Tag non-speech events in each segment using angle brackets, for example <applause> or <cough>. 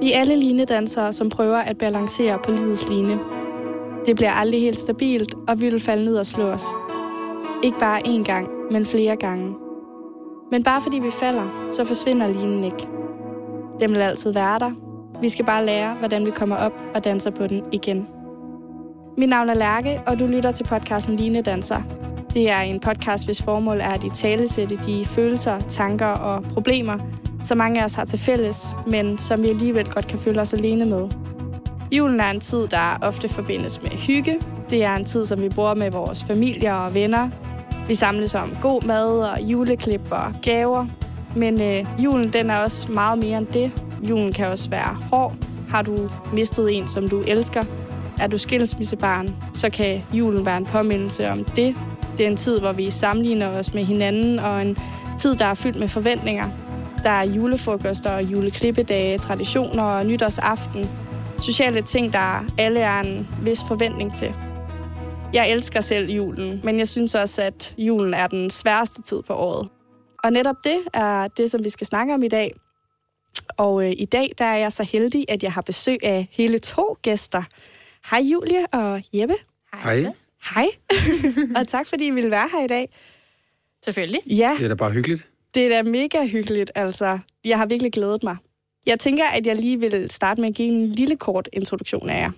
Vi er alle linedansere, som prøver at balancere på livets line. Det bliver aldrig helt stabilt, og vi vil falde ned og slå os. Ikke bare én gang, men flere gange. Men bare fordi vi falder, så forsvinder linen ikke. Den vil altid være der. Vi skal bare lære, hvordan vi kommer op og danser på den igen. Mit navn er Lærke, og du lytter til podcasten Line Danser. Det er en podcast, hvis formål er at i talesætte de følelser, tanker og problemer, så mange af os har til fælles, men som vi alligevel godt kan føle os alene med. Julen er en tid, der ofte forbindes med hygge. Det er en tid, som vi bruger med vores familier og venner. Vi samles om god mad og juleklip og gaver. Men øh, julen den er også meget mere end det. Julen kan også være hård. Har du mistet en, som du elsker? Er du skilsmissebarn, så kan julen være en påmindelse om det. Det er en tid, hvor vi sammenligner os med hinanden, og en tid, der er fyldt med forventninger. Der er julefrokoster, juleklippedage, traditioner og nytårsaften. Sociale ting, der alle er en vis forventning til. Jeg elsker selv julen, men jeg synes også, at julen er den sværeste tid på året. Og netop det er det, som vi skal snakke om i dag. Og øh, i dag der er jeg så heldig, at jeg har besøg af hele to gæster. Hej Julie og Jeppe. Hej. Hej. <laughs> og tak fordi I ville være her i dag. Selvfølgelig. Ja, Det er da bare hyggeligt det er da mega hyggeligt, altså. Jeg har virkelig glædet mig. Jeg tænker, at jeg lige vil starte med at give en lille kort introduktion af jer.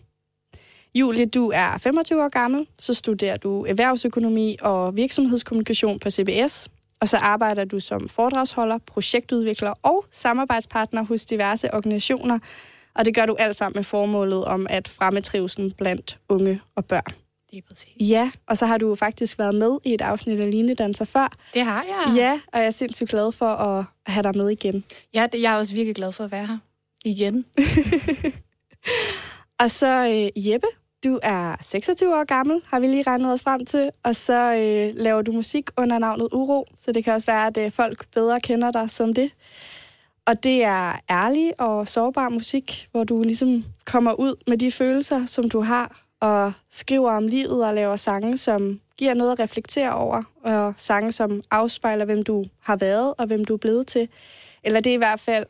Julie, du er 25 år gammel, så studerer du erhvervsøkonomi og virksomhedskommunikation på CBS, og så arbejder du som foredragsholder, projektudvikler og samarbejdspartner hos diverse organisationer, og det gør du alt sammen med formålet om at fremme trivsel blandt unge og børn. Lige præcis. Ja, og så har du faktisk været med i et afsnit af Line Danser før. Det har jeg. Ja, og jeg er sindssygt glad for at have dig med igen. ja det, jeg er også virkelig glad for at være her igen. <laughs> Og så øh, Jeppe, du er 26 år gammel, har vi lige regnet os frem til. Og så øh, laver du musik under navnet Uro, så det kan også være, at øh, folk bedre kender dig som det. Og det er ærlig og sårbar musik, hvor du ligesom kommer ud med de følelser, som du har, og skriver om livet og laver sange, som giver noget at reflektere over, og sange, som afspejler, hvem du har været og hvem du er blevet til. Eller det er i hvert fald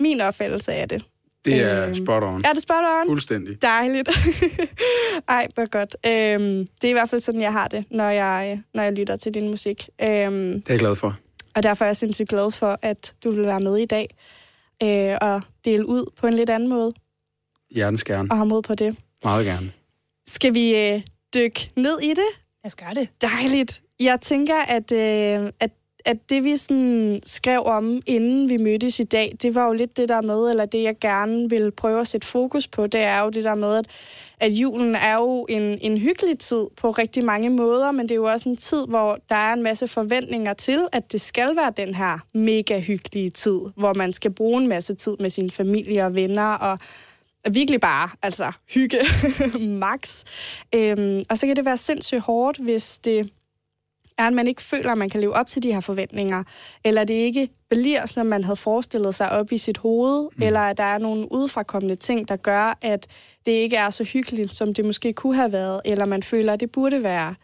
min opfattelse af det. Det er Øhm, spot on. Er det spot on? Fuldstændig. Dejligt. <laughs> Ej, hvor godt. Øhm, det er i hvert fald sådan, jeg har det, når jeg, når jeg lytter til din musik. Øhm, Det er jeg glad for. og derfor er jeg sindssygt glad for, at du vil være med i dag øh, og dele ud på en lidt anden måde, Hjertens gerne. og have mod på det. Meget gerne. Skal vi øh, dykke ned i det? Jeg skal gøre det. Dejligt. Jeg tænker, at, øh, at, at det vi sådan skrev om, inden vi mødtes i dag, det var jo lidt det der med, eller det jeg gerne vil prøve at sætte fokus på, det er jo det der med, at, at julen er jo en, en hyggelig tid på rigtig mange måder, men det er jo også en tid, hvor der er en masse forventninger til, at det skal være den her mega hyggelige tid, hvor man skal bruge en masse tid med sin familie og venner og virkelig bare, altså hygge, <laughs> max. Øhm, og så kan det være sindssygt hårdt, hvis det er, at man ikke føler, at man kan leve op til de her forventninger, eller det ikke bliver, som man havde forestillet sig op i sit hoved, mm. eller at der er nogle udefrakommende ting, der gør, at det ikke er så hyggeligt, som det måske kunne have været, eller man føler, at det burde være.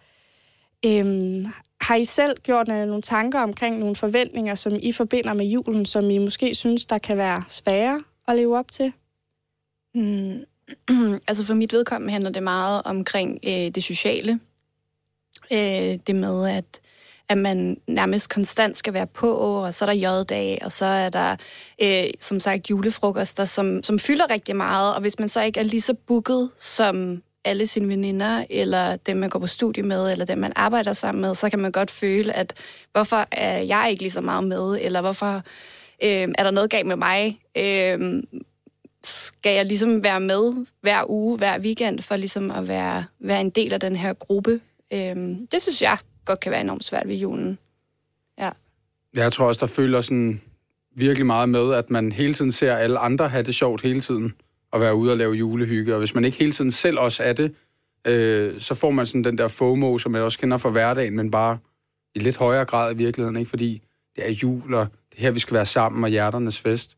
Øhm, har I selv gjort øh, nogle tanker omkring nogle forventninger, som I forbinder med julen, som I måske synes, der kan være svære at leve op til? Mm. <clears throat> altså for mit vedkommende handler det meget omkring øh, det sociale. Øh, det med, at, at man nærmest konstant skal være på, og så er der J-dag, og så er der øh, som sagt julefrokoster, som, som fylder rigtig meget. Og hvis man så ikke er lige så booket som alle sine veninder, eller dem, man går på studie med, eller dem, man arbejder sammen med, så kan man godt føle, at hvorfor er jeg ikke lige så meget med, eller hvorfor øh, er der noget galt med mig? Øh, skal jeg ligesom være med hver uge, hver weekend, for ligesom at være, være en del af den her gruppe. Øhm, det synes jeg godt kan være enormt svært ved julen. Ja. Jeg tror også, der føler sådan virkelig meget med, at man hele tiden ser alle andre have det sjovt hele tiden, og være ude og lave julehygge. Og hvis man ikke hele tiden selv også er det, øh, så får man sådan den der FOMO, som jeg også kender fra hverdagen, men bare i lidt højere grad i virkeligheden, ikke? fordi det er jul, og det er her, vi skal være sammen, og hjerternes fest.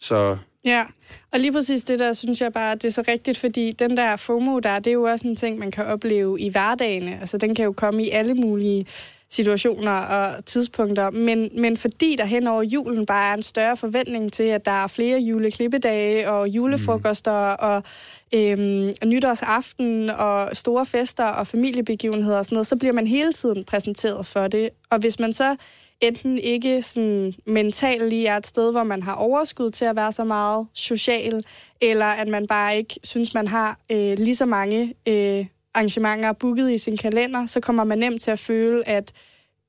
Så Ja, og lige præcis det der, synes jeg bare, det er så rigtigt, fordi den der FOMO der, det er jo også en ting, man kan opleve i hverdagen. Altså, den kan jo komme i alle mulige situationer og tidspunkter, men, men fordi der hen over julen bare er en større forventning til, at der er flere juleklippedage og julefrokoster mm. og øhm, nytårsaften og store fester og familiebegivenheder og sådan noget, så bliver man hele tiden præsenteret for det. Og hvis man så enten ikke sådan mentalt lige er et sted, hvor man har overskud til at være så meget social, eller at man bare ikke synes, man har øh, lige så mange øh, arrangementer booket i sin kalender, så kommer man nemt til at føle, at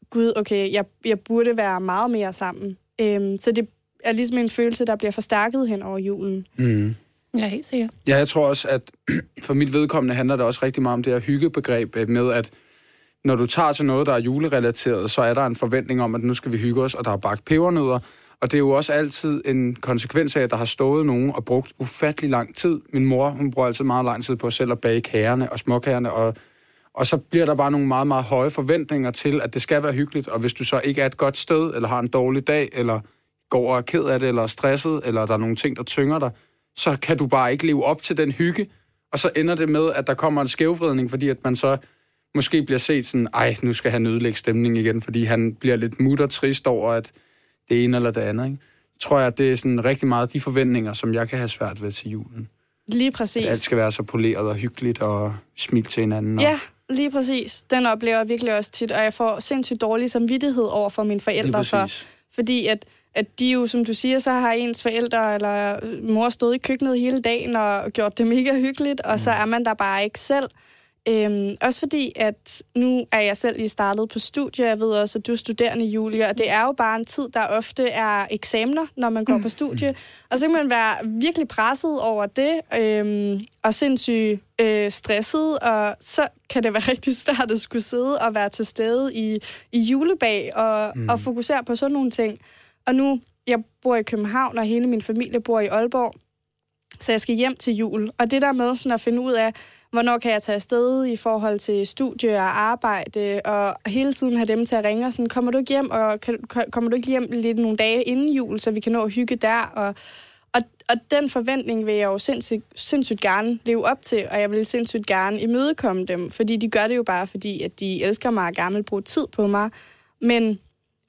gud, okay, jeg, jeg burde være meget mere sammen. Øhm, så det er ligesom en følelse, der bliver forstærket hen over julen. Mm. Ja, helt sikkert. Ja, jeg tror også, at <clears throat> for mit vedkommende handler det også rigtig meget om det her hyggebegreb med, at når du tager til noget, der er julerelateret, så er der en forventning om, at nu skal vi hygge os, og der er bagt pebernødder. Og det er jo også altid en konsekvens af, at der har stået nogen og brugt ufattelig lang tid. Min mor, hun bruger altid meget lang tid på selv at bage kagerne og småkagerne, og, og så bliver der bare nogle meget, meget høje forventninger til, at det skal være hyggeligt. Og hvis du så ikke er et godt sted, eller har en dårlig dag, eller går og er ked af det, eller er stresset, eller der er nogle ting, der tynger dig, så kan du bare ikke leve op til den hygge. Og så ender det med, at der kommer en skævvridning, fordi at man så måske bliver set sådan, ej, nu skal han ødelægge stemningen igen, fordi han bliver lidt mutter trist over, at det ene eller det andet. Ikke? Tror jeg, at det er sådan rigtig meget de forventninger, som jeg kan have svært ved til julen. Lige præcis. At alt skal være så poleret og hyggeligt og smil til hinanden. Og... Ja, lige præcis. Den oplever jeg virkelig også tit, og jeg får sindssygt dårlig samvittighed over for mine forældre. For, fordi at, at de jo, som du siger, så har ens forældre eller mor stået i køkkenet hele dagen og gjort det mega hyggeligt, og mm. så er man der bare ikke selv. Øhm, også fordi, at nu er jeg selv lige startet på studie. Jeg ved også, at du er studerende, Julia, og det er jo bare en tid, der ofte er eksamener, når man går på studie. Og så kan man være virkelig presset over det, øhm, og sindssygt øh, stresset, og så kan det være <laughs> rigtig svært at skulle sidde og være til stede i, i julebag og, mm. og fokusere på sådan nogle ting. Og nu, jeg bor i København, og hele min familie bor i Aalborg, så jeg skal hjem til jul. Og det der med sådan at finde ud af, hvornår kan jeg tage afsted i forhold til studie og arbejde, og hele tiden have dem til at ringe og sådan, kommer du ikke hjem, og kan, kommer du ikke hjem lidt nogle dage inden jul, så vi kan nå at hygge der, og, og, og den forventning vil jeg jo sindssygt, sindssygt gerne leve op til, og jeg vil sindssygt gerne imødekomme dem, fordi de gør det jo bare, fordi at de elsker mig og gerne vil bruge tid på mig, men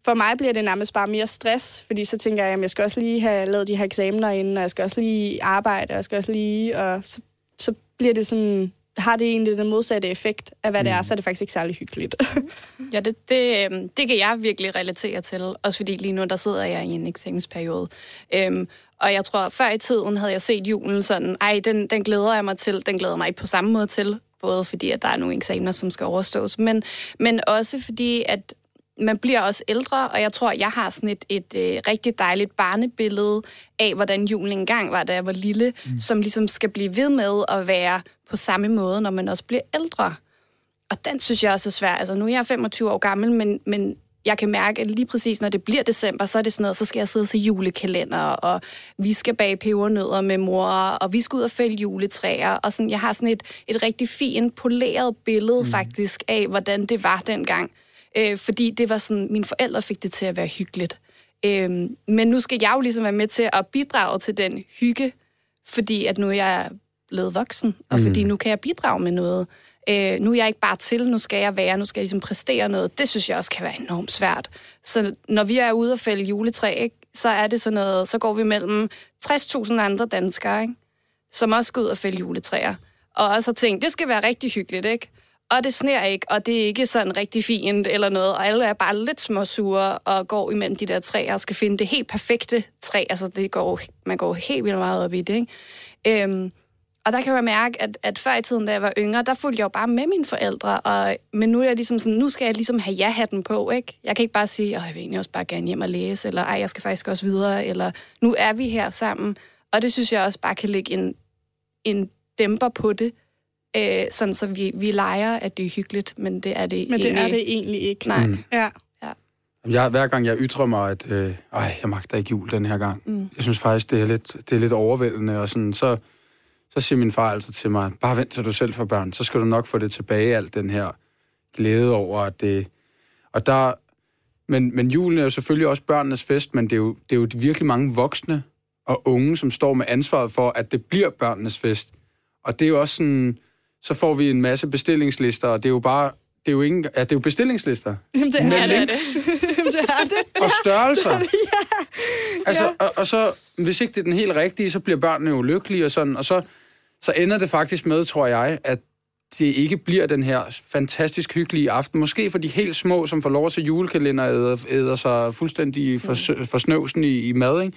for mig bliver det nærmest bare mere stress, fordi så tænker jeg, at jeg skal også lige have lavet de her eksamener inden, og jeg skal også lige arbejde, og jeg skal også lige, og så, så bliver det sådan, har det egentlig den modsatte effekt af, hvad mm. det er, mm. så er det faktisk ikke særlig hyggeligt. <laughs> ja, det, det, øhm, det kan jeg virkelig relatere til, også fordi lige nu, der sidder jeg i en eksamensperiode. Øhm, og jeg tror, før i tiden havde jeg set julen sådan, ej, den, den glæder jeg mig til, den glæder mig ikke på samme måde til, både fordi, at der er nogle eksamener, som skal overstås, men, men også fordi, at man bliver også ældre, og jeg tror, jeg har sådan et, et, øh, rigtig dejligt barnebillede af, hvordan julen engang var, da jeg var lille, mm. som ligesom skal blive ved med at være på samme måde, når man også bliver ældre. Og den synes jeg også er svær. Altså, nu er jeg 25 år gammel, men, men jeg kan mærke, at lige præcis når det bliver december, så er det sådan noget, så skal jeg sidde til julekalender, og vi skal bage pebernødder med mor, og vi skal ud og fælde juletræer, og sådan, jeg har sådan et, et rigtig fint, poleret billede mm. faktisk af, hvordan det var dengang øh, fordi det var sådan, mine forældre fik det til at være hyggeligt. Øh, men nu skal jeg jo ligesom være med til at bidrage til den hygge, fordi at nu er jeg blevet voksen, og mm. fordi nu kan jeg bidrage med noget. Øh, nu er jeg ikke bare til, nu skal jeg være, nu skal jeg ligesom præstere noget. Det synes jeg også kan være enormt svært. Så når vi er ude og fælde juletræ, ikke, så er det sådan noget, så går vi mellem 60.000 andre danskere, ikke, som også skal ud og fælde juletræer. Og også har tænkt, det skal være rigtig hyggeligt, ikke? Og det sner ikke, og det er ikke sådan rigtig fint eller noget, og alle er bare lidt småsure og går imellem de der træer og skal finde det helt perfekte træ. Altså, det går, man går helt vildt meget op i det, ikke? Øhm, og der kan jeg mærke, at, at før i tiden, da jeg var yngre, der fulgte jeg jo bare med mine forældre, og, men nu er jeg ligesom sådan, nu skal jeg ligesom have ja-hatten på, ikke? Jeg kan ikke bare sige, at jeg vil egentlig også bare gerne hjem og læse, eller ej, jeg skal faktisk også videre, eller nu er vi her sammen. Og det synes jeg også bare kan lægge en, en dæmper på det, øh, sådan så vi, vi leger, at det er hyggeligt, men det er det Men det egentlig, er det egentlig ikke. Nej. Mm. Ja. ja. Jeg, hver gang jeg ytrer mig, at øh, ej, jeg magter ikke jul den her gang. Mm. Jeg synes faktisk, det er lidt, det er lidt overvældende, og sådan, så, så siger min far altså til mig, bare vent til du selv får børn, så skal du nok få det tilbage, alt den her glæde over, at det... Og der, men, men julen er jo selvfølgelig også børnenes fest, men det er jo, det er jo virkelig mange voksne og unge, som står med ansvaret for, at det bliver børnenes fest. Og det er jo også sådan så får vi en masse bestillingslister, og det er jo bare det er jo, ingen, ja, det er jo bestillingslister. Jamen, det er Med det. links <laughs> det er det. og størrelser. <laughs> ja. Altså, Ja. og, og så, hvis ikke det er den helt rigtige, så bliver børnene jo lykkelige og sådan, og så, så ender det faktisk med, tror jeg, at det ikke bliver den her fantastisk hyggelige aften. Måske for de helt små, som får lov til julekalender, æder, æder sig fuldstændig for, for snøvsen i, i mad, ikke?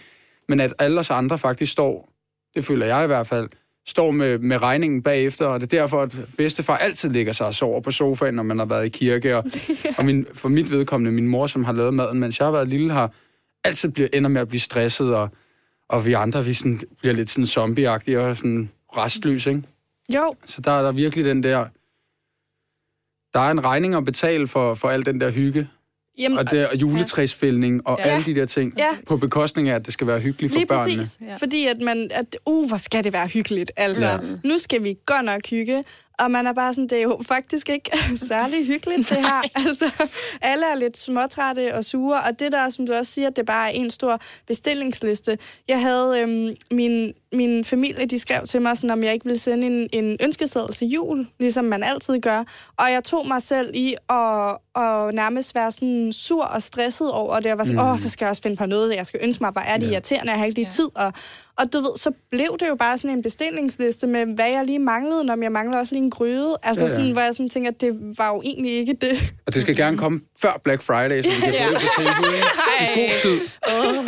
Men at alle os andre faktisk står, det føler jeg i hvert fald, står med, med regningen bagefter, og det er derfor, at bedstefar altid ligger sig og sover på sofaen, når man har været i kirke. Og, <laughs> og min, for mit vedkommende, min mor, som har lavet maden, mens jeg har været lille, har altid bliver, ender med at blive stresset, og, og vi andre, vi sådan, bliver lidt sådan zombieagtige og sådan restløs, ikke? Jo, Så der er der virkelig den der... Der er en regning at betale for, for al den der hygge, Jamen, og, det, og juletræsfældning og Ja. alle de der ting, Ja. på bekostning af, at det skal være hyggeligt for Lige børnene. præcis. Ja. Fordi at man, at, uh, hvor skal det være hyggeligt. Altså, Ja. ja. nu skal vi godt nok hygge. Og man er bare sådan, det er jo faktisk ikke <laughs> særlig hyggeligt, det her. altså, alle er lidt småtrætte og sure. Og det der, som du også siger, det er bare en stor bestillingsliste. Jeg havde øhm, min, min familie, de skrev til mig, sådan, om jeg ikke ville sende en, en ønskeseddel til jul, ligesom man altid gør. Og jeg tog mig selv i at, at nærmest være sådan sur og stresset over det. Jeg var sådan, åh, så skal jeg også finde på noget, jeg skal ønske mig. Hvor er det Ja. irriterende, jeg har ikke lige Ja. tid. Og, og du ved, så blev det jo bare sådan en bestillingsliste med, hvad jeg lige manglede, når jeg mangler også lige en gryde. Altså Ja, ja. sådan, hvor jeg sådan tænker, at det var jo egentlig ikke det. Og det skal gerne komme før Black Friday, så vi kan få det på tilbud? <laughs> I god tid. Oh,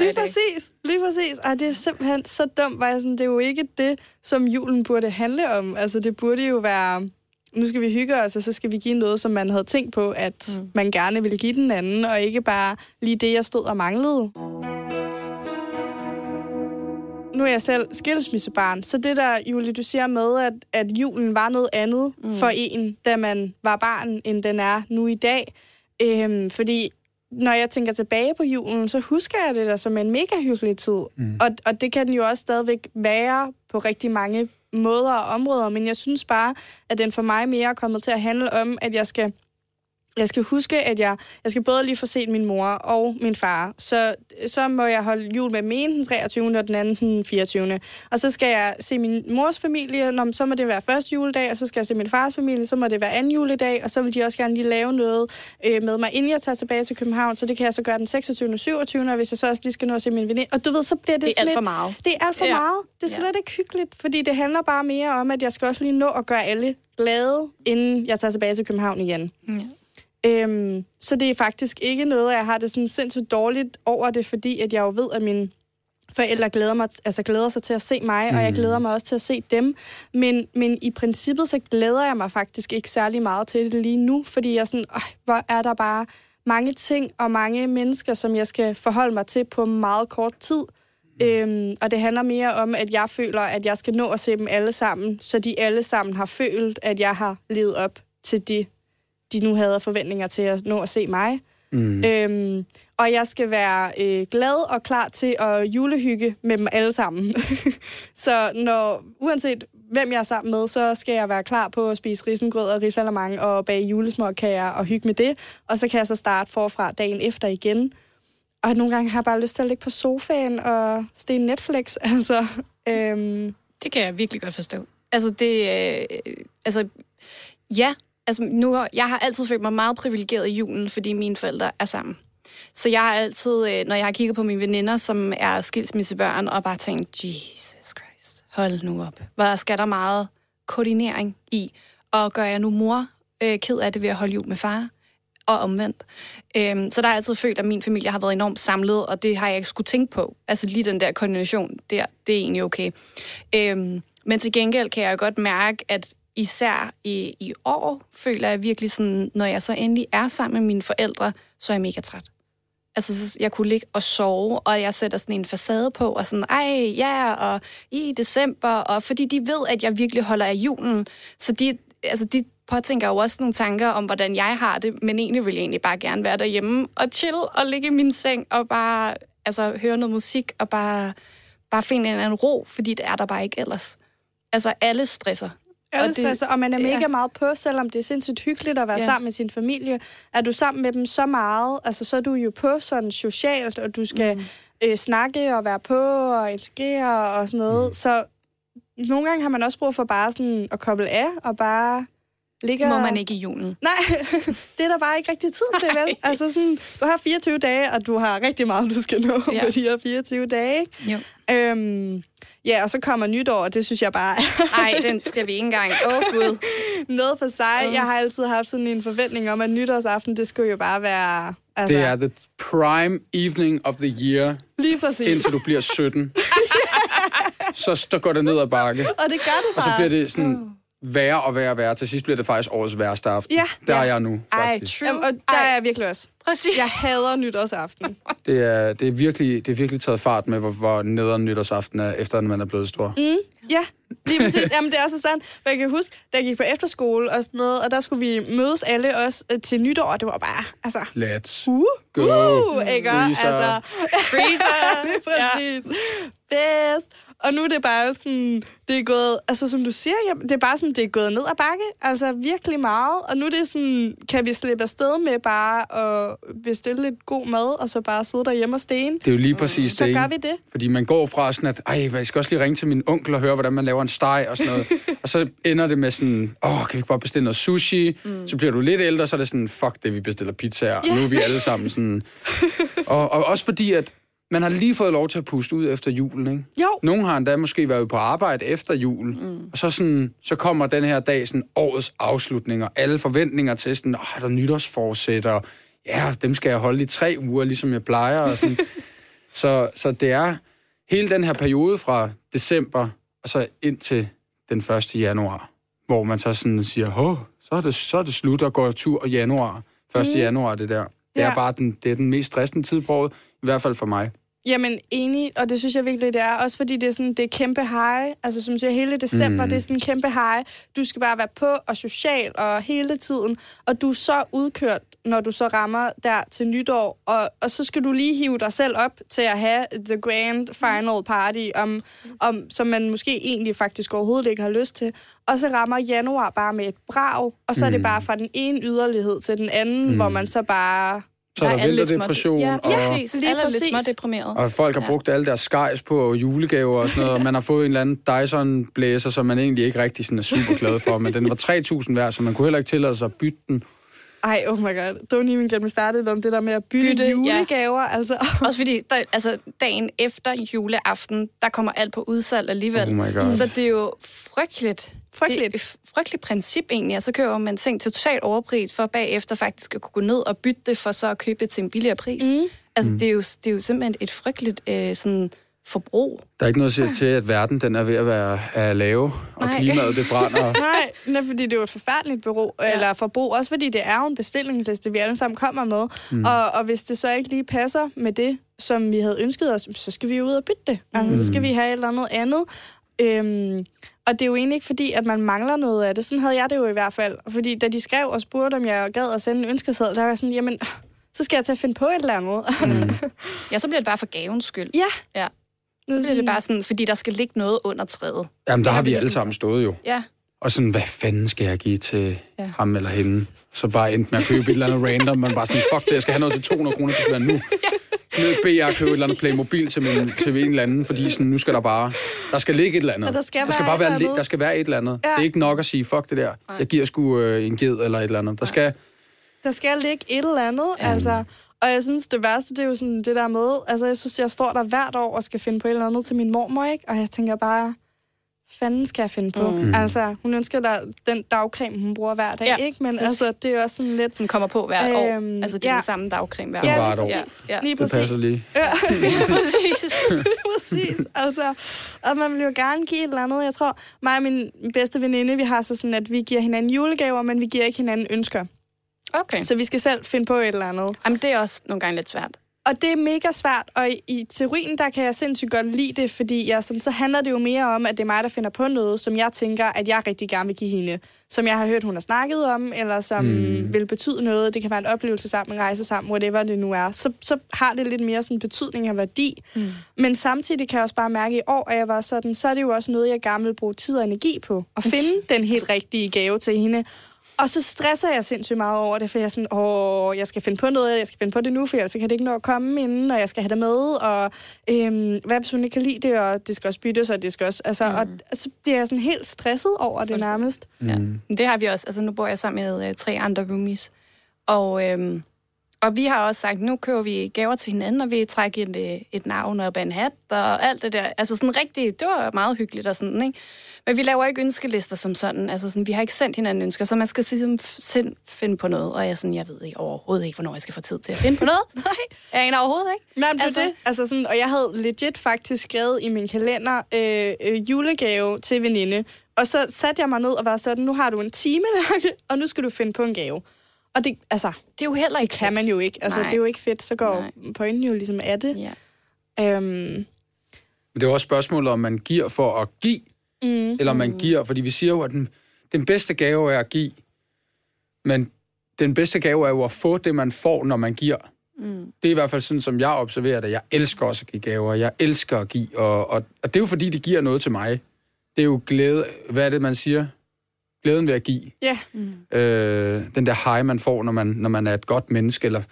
Lige præcis, lige præcis. Og det er simpelthen så dumt, hvor jeg sådan, det er jo ikke det, som julen burde handle om. Altså, det burde jo være, nu skal vi hygge os, og så skal vi give noget, som man havde tænkt på, at mm. man gerne ville give den anden, og ikke bare lige det, jeg stod og manglede. Nu er jeg selv skilsmissebarn, så det der, Julie, du siger med, at, at julen var noget andet mm. for en, da man var barn, end den er nu i dag. Øhm, fordi når jeg tænker tilbage på julen, så husker jeg det der som en mega hyggelig tid. Mm. Og, og det kan den jo også stadigvæk være på rigtig mange måder og områder, men jeg synes bare, at den for mig mere er kommet til at handle om, at jeg skal jeg skal huske, at jeg, jeg skal både lige få set min mor og min far. Så, så må jeg holde jul med den ene den 23. og den anden den 24. Og så skal jeg se min mors familie, Nå, så må det være første juledag, og så skal jeg se min fars familie, så må det være anden juledag, og så vil de også gerne lige lave noget øh, med mig, inden jeg tager tilbage til København. Så det kan jeg så gøre den 26. og 27. Og hvis jeg så også lige skal nå at se min veninde. Og du ved, så bliver det, Det er alt for meget. Det er alt for ja. meget. Det er slet Ja. ikke hyggeligt, fordi det handler bare mere om, at jeg skal også lige nå at gøre alle glade, inden jeg tager tilbage til København igen. Ja. Øhm, så det er faktisk ikke noget, jeg har det sådan sindssygt dårligt over det, fordi at jeg jo ved, at mine forældre glæder, mig, altså glæder sig til at se mig, mm. og jeg glæder mig også til at se dem. Men, men i princippet, så glæder jeg mig faktisk ikke særlig meget til det lige nu, fordi jeg sådan, øh, hvor er der bare mange ting og mange mennesker, som jeg skal forholde mig til på meget kort tid. Mm. Øhm, og det handler mere om, at jeg føler, at jeg skal nå at se dem alle sammen, så de alle sammen har følt, at jeg har levet op til det, de nu havde forventninger til at nå at se mig. Mm. Øhm, og jeg skal være øh, glad og klar til at julehygge med dem alle sammen. <laughs> så når, uanset hvem jeg er sammen med, så skal jeg være klar på at spise risengrød og risalamang og bage julesmåkager og hygge med det. Og så kan jeg så starte forfra dagen efter igen. Og nogle gange har jeg bare lyst til at ligge på sofaen og stene Netflix. <laughs> Altså, øhm, Det kan jeg virkelig godt forstå. Altså, det... Øh, altså, ja. Altså, nu, jeg har altid følt mig meget privilegeret i julen, fordi mine forældre er sammen. Så jeg har altid, øh, når jeg har kigget på mine veninder, som er skilsmissebørn, og bare tænkt, Jesus Christ, hold nu op. Hvor skal der meget koordinering i? Og gør jeg nu mor øh, ked af det ved at holde jul med far? og omvendt. Øhm, så der har jeg altid følt, at min familie har været enormt samlet, og det har jeg ikke skulle tænke på. Altså lige den der koordination der, det er egentlig okay. Øhm, men til gengæld kan jeg jo godt mærke, at især i, i år føler jeg virkelig sådan, når jeg så endelig er sammen med mine forældre, så er jeg mega træt. Altså, jeg kunne ligge og sove, og jeg sætter sådan en facade på, og sådan, ej, ja, og i december, og fordi de ved, at jeg virkelig holder af julen, så de, altså, de påtænker jo også nogle tanker om, hvordan jeg har det, men egentlig vil jeg egentlig bare gerne være derhjemme og chill og ligge i min seng og bare altså, høre noget musik og bare, bare finde en eller anden ro, fordi det er der bare ikke ellers. Altså, alle stresser. Alle Og og man er mega ja. meget på, selvom det er sindssygt hyggeligt at være Ja. sammen med sin familie. Er du sammen med dem så meget, altså så er du jo på sådan socialt, og du skal mm. øh, snakke og være på og integrere og sådan noget. Mm. Så nogle gange har man også brug for bare sådan at koble af og bare ligger... Det må man ikke i julen. Nej, <laughs> det er der bare ikke rigtig tid til, vel? Altså sådan, du har 24 dage, og du har rigtig meget, du skal nå ja. på de her 24 dage. Jo. Øhm, ja, og så kommer nytår, og det synes jeg bare Nej, den skal vi ikke engang. Åh, oh, Gud. noget for sig. Jeg har altid haft sådan en forventning om, at nytårsaften, det skulle jo bare være... Altså, det er the prime evening of the year, lige præcis. indtil du bliver 17. <laughs> så der går det ned ad bakke. Og det gør det Og så bare. bliver det sådan værre og værre og værre. Til sidst bliver det faktisk årets værste aften. Ja. Der er Ja. jeg nu, Ej, faktisk. true. Jamen, og der er jeg virkelig også. Præcis. Jeg hader nytårsaften. <laughs> Det er, det, er virkelig, det er virkelig taget fart med, hvor, hvor nederen nytårsaften er, efter man er blevet stor. Mm. Ja, lige præcis. Jamen, det er så sandt. For jeg kan huske, da jeg gik på efterskole og sådan noget, og der skulle vi mødes alle også øh, til nytår, og det var bare, altså... Let's Uh, go. uh, ikke? Freezer. Altså, <laughs> Freezer. <laughs> præcis. Bedst. Og nu er det bare sådan, det er gået, altså som du siger, det er bare sådan, det er gået ned ad bakke, altså virkelig meget. Og nu er det sådan, kan vi slippe afsted med bare at bestille lidt god mad, og så bare sidde derhjemme og sten. Det er jo lige præcis Så det, gør ikke? vi det. Fordi man går fra sådan, at Ej, jeg skal også lige ringe til min onkel og høre, hvordan man laver en steg og sådan noget. <laughs> og så ender det med sådan, åh, kan vi bare bestille noget sushi? Mm. Så bliver du lidt ældre, så er det sådan, fuck det, vi bestiller pizza Og nu er vi alle sammen sådan... og, og også fordi, at man har lige fået lov til at puste ud efter julen, ikke? Jo. Nogle har endda måske været på arbejde efter jul, mm. og så, sådan, så kommer den her dag sådan årets afslutning, og alle forventninger til sådan, åh, er der nytårsforsæt, og ja, dem skal jeg holde i tre uger, ligesom jeg plejer, og sådan. <laughs> så, så det er hele den her periode fra december, og så ind til den 1. januar, hvor man så sådan siger, åh, så er det, så er det slut og går tur i januar. 1. Mm. januar, det der. Det Ja. er bare den, det er den mest stressende tid på året, i hvert fald for mig. Jamen, enig, og det synes jeg virkelig, det er. Også fordi det er sådan, det er kæmpe high. Altså, som siger, hele december, mm. det er sådan en kæmpe high. Du skal bare være på og social og hele tiden. Og du er så udkørt, når du så rammer der til nytår. Og, og så skal du lige hive dig selv op til at have the grand final party, om, om, som man måske egentlig faktisk overhovedet ikke har lyst til. Og så rammer januar bare med et brag, og så er det bare fra den ene yderlighed til den anden, mm. hvor man så bare... Så er der, alle lidt vinterdepression, og, Ja, præcis. Alle er lidt deprimeret. og folk har brugt alle deres skejs på julegaver og sådan noget, og man har fået en eller anden Dyson-blæser, som man egentlig ikke rigtig sådan er super glad for, men den var 3.000 værd, så man kunne heller ikke tillade sig at bytte den. Ej, oh my god. Don't even get me started om det der med at bytte, Bytte, bytte ja. julegaver. Altså, <laughs> Også fordi, der, altså, dagen efter juleaften, der kommer alt på udsalg alligevel. Oh my God. Så det er jo frygteligt. Frygteligt. Det er et frygteligt princip egentlig, og så køber man ting til totalt overpris, for bagefter faktisk at kunne gå ned og bytte det, for så at købe det til en billigere pris. Mm. Altså, det, er jo, det er jo simpelthen et frygteligt øh, sådan, forbrug. Der er ikke noget at sige til, at verden den er ved at være at lave, og Nej. klimaet det brænder. <laughs> nej, nej, fordi det er jo et forfærdeligt bureau, ja. eller forbrug. Også fordi det er jo en bestillingsliste, vi alle sammen kommer med. Mm. Og, og hvis det så ikke lige passer med det, som vi havde ønsket os, så skal vi jo ud og bytte det. Altså, Så skal vi have et eller andet andet. Øhm, og det er jo egentlig ikke fordi, at man mangler noget af det. Sådan havde jeg det jo i hvert fald. Fordi da de skrev og spurgte, om jeg gad at sende en ønskeseddel, der var jeg sådan, jamen, så skal jeg til at finde på et eller andet. Mm. <laughs> Ja, så bliver det bare for gavens skyld. ja. Ja. Så bliver det bare sådan, fordi der skal ligge noget under træet. Jamen, der har vi alle sådan sammen stået jo. Ja. Og sådan, hvad fanden skal jeg give til ja. Ja. ham eller hende? Så bare endte med at købe et eller andet random, man bare sådan, fuck det, jeg skal have noget til 200 kroner, det skal være nu. Ned i BR købe et eller andet Playmobil til, min, til en eller anden, fordi sådan, nu skal der bare, der skal ligge et eller andet. Og der skal der skal være bare være, der skal være et eller andet. Ja. Det er ikke nok at sige, fuck det der, jeg giver sgu øh, en ged eller et eller andet. Der skal, Der skal ligge et eller andet, ja. altså. Og jeg synes, det værste, det er jo sådan det der med, altså jeg synes, jeg står der hvert år og skal finde på et eller andet til min mormor, ikke? Og jeg tænker bare, fanden skal jeg finde på? Mm. Altså, hun ønsker der den dagcreme, hun bruger hver dag, ja. Ikke? Men altså, det er jo også sådan lidt... Som kommer på hvert år. Øhm, Altså, det er ja. den samme dagcreme hvert Ja, år. Lige præcis. Ja, ja. Lige det præcis. passer lige. Ja, <laughs> Præcis. præcis. Altså, og man vil jo gerne give et eller andet. Jeg tror, mig og min bedste veninde, vi har så sådan, at vi giver hinanden julegaver, men vi giver ikke hinanden ønsker. Okay. Så vi skal selv finde på et eller andet. Jamen, det er også nogle gange lidt svært. Og det er mega svært, og i, i teorien, der kan jeg sindssygt godt lide det, fordi jeg, sådan, så handler det jo mere om, at det er mig, der finder på noget, som jeg tænker, at jeg rigtig gerne vil give hende. Som jeg har hørt, hun har snakket om, eller som mm. vil betyde noget. Det kan være en oplevelse sammen, en rejse sammen, whatever det nu er. Så, så har det lidt mere sådan betydning af værdi. Mm. Men samtidig kan jeg også bare mærke i år, at jeg var sådan, så er det jo også noget, jeg gerne vil bruge tid og energi på. At finde den helt rigtige gave til hende. Og så stresser jeg sindssygt meget over det, for jeg er sådan, åh, jeg skal finde på noget, jeg skal finde på det nu, for ellers kan det ikke nå at komme inden, og jeg skal have det med, og øhm, hvad hvis hun ikke kan lide det, og det skal også byttes, og det skal også, altså, mm. og, og så bliver jeg sådan helt stresset over det nærmest. Ja. Det har vi også, altså nu bor jeg sammen med øh, tre andre roomies, og, øhm, og vi har også sagt, nu køber vi gaver til hinanden, og vi trækker et, øh, et navn op af en hat, og alt det der. Altså sådan rigtigt, det var meget hyggeligt og sådan, ikke? Men vi laver ikke ønskelister som sådan. Altså sådan, vi har ikke sendt hinanden ønsker, så man skal ligesom sind, finde på noget. Og jeg sådan, jeg ved ikke overhovedet ikke, hvornår jeg skal få tid til at finde på noget. <laughs> Nej. Jeg aner overhovedet ikke. Nej, men altså, det, altså sådan, og jeg havde legit faktisk skrevet i min kalender øh, øh, julegave til veninde. Og så satte jeg mig ned og var sådan, nu har du en time, <laughs> og nu skal du finde på en gave. Og det, altså, det er jo heller ikke kan man jo ikke. Altså, Nej. det er jo ikke fedt, så går Nej. pointen jo ligesom af det. Ja. Øhm, Men det er jo også spørgsmålet, om man giver for at give, mm, eller om man giver, fordi vi siger jo, at den, den bedste gave er at give, men den bedste gave er jo at få det, man får, når man giver. Mm. Det er i hvert fald sådan, som jeg observerer det. Jeg elsker også at give gaver. Jeg elsker at give, og, og, og det er jo fordi, det giver noget til mig. Det er jo glæde, hvad er det, man siger? Glæden ved at give. ja, Øh, den der high, man får, når man, når man er et godt menneske, eller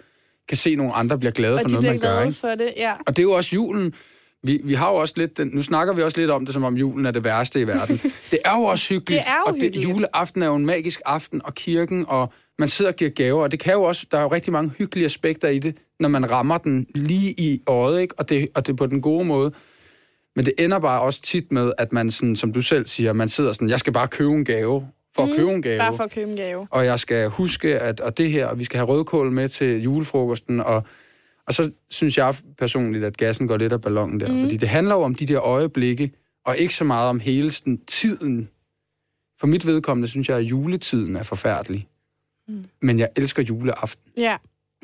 kan se, at nogle andre bliver glade og for de noget, man gør. glade Ikke? for det, ja. Og det er jo også julen. Vi, vi har jo også lidt den, nu snakker vi også lidt om det, som om julen er det værste i verden. <laughs> Det er jo også hyggeligt. Det er jo og det, juleaften er jo en magisk aften, og kirken, og man sidder og giver gaver, og det kan jo også, der er jo rigtig mange hyggelige aspekter i det, når man rammer den lige i øjet, ikke? Og, det, og det er på den gode måde. Men det ender bare også tit med, at man, sådan, som du selv siger, man sidder sådan, jeg skal bare købe en gave, for at købe en gave. Mm, Bare for at købe en gave. og jeg skal huske, at og det her, og vi skal have rødkål med til julefrokosten, og, og så synes jeg personligt, at gassen går lidt af ballonen der, mm. fordi det handler jo om de der øjeblikke, og ikke så meget om hele sådan, tiden. For mit vedkommende synes jeg, at juletiden er forfærdelig. Mm. Men jeg elsker juleaften, Ja.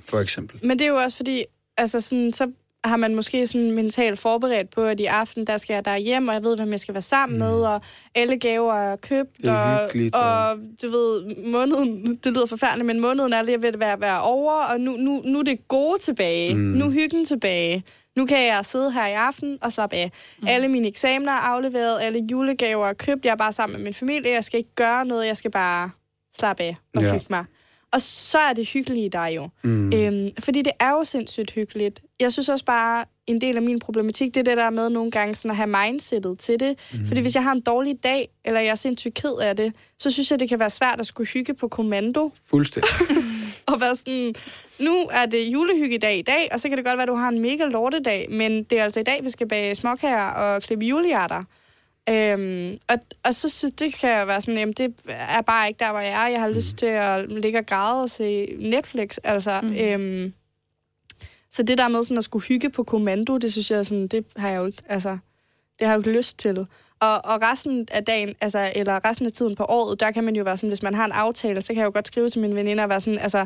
for eksempel. Men det er jo også fordi, altså sådan, så har man måske sådan mentalt forberedt på, at i aften, der skal jeg der hjem, og jeg ved, hvem jeg skal være sammen mm. med, og alle gaver er købt, Det er og, hyggeligt, og, og- du ved, måneden, det lyder forfærdeligt, men måneden er lige ved at være, være over, og nu, nu, nu er det gode tilbage, mm. nu er hyggen tilbage. Nu kan jeg sidde her i aften og slappe af. Mm. Alle mine eksamener er afleveret, alle julegaver er købt, jeg er bare sammen med min familie, jeg skal ikke gøre noget, jeg skal bare slappe af og Ja. ja. hygge mig. Og så er det hyggelige der jo. Mm. Øhm, fordi det er jo sindssygt hyggeligt. Jeg synes også bare, en del af min problematik, det er det der med nogle gange sådan at have mindsetet til det. Mm. Fordi hvis jeg har en dårlig dag, eller jeg er sindssygt ked af det, så synes jeg, det kan være svært at skulle hygge på kommando. Fuldstændig. <laughs> Og være sådan, nu er det julehyggedag i dag, og så kan det godt være, at du har en mega lortedag, men det er altså i dag, vi skal bage småkager og klippe julehjerter. Øhm, og, og så synes det kan jeg være sådan, jamen det er bare ikke der, hvor jeg er. Jeg har mm. lyst til at ligge og græde og se Netflix. Altså, mm. øhm, så det der med sådan at skulle hygge på kommando, det synes jeg sådan, det har jeg jo ikke, altså, det har jeg jo ikke lyst til. Og, og resten af dagen, altså, eller resten af tiden på året, der kan man jo være sådan, hvis man har en aftale, så kan jeg jo godt skrive til mine veninder og være sådan, altså,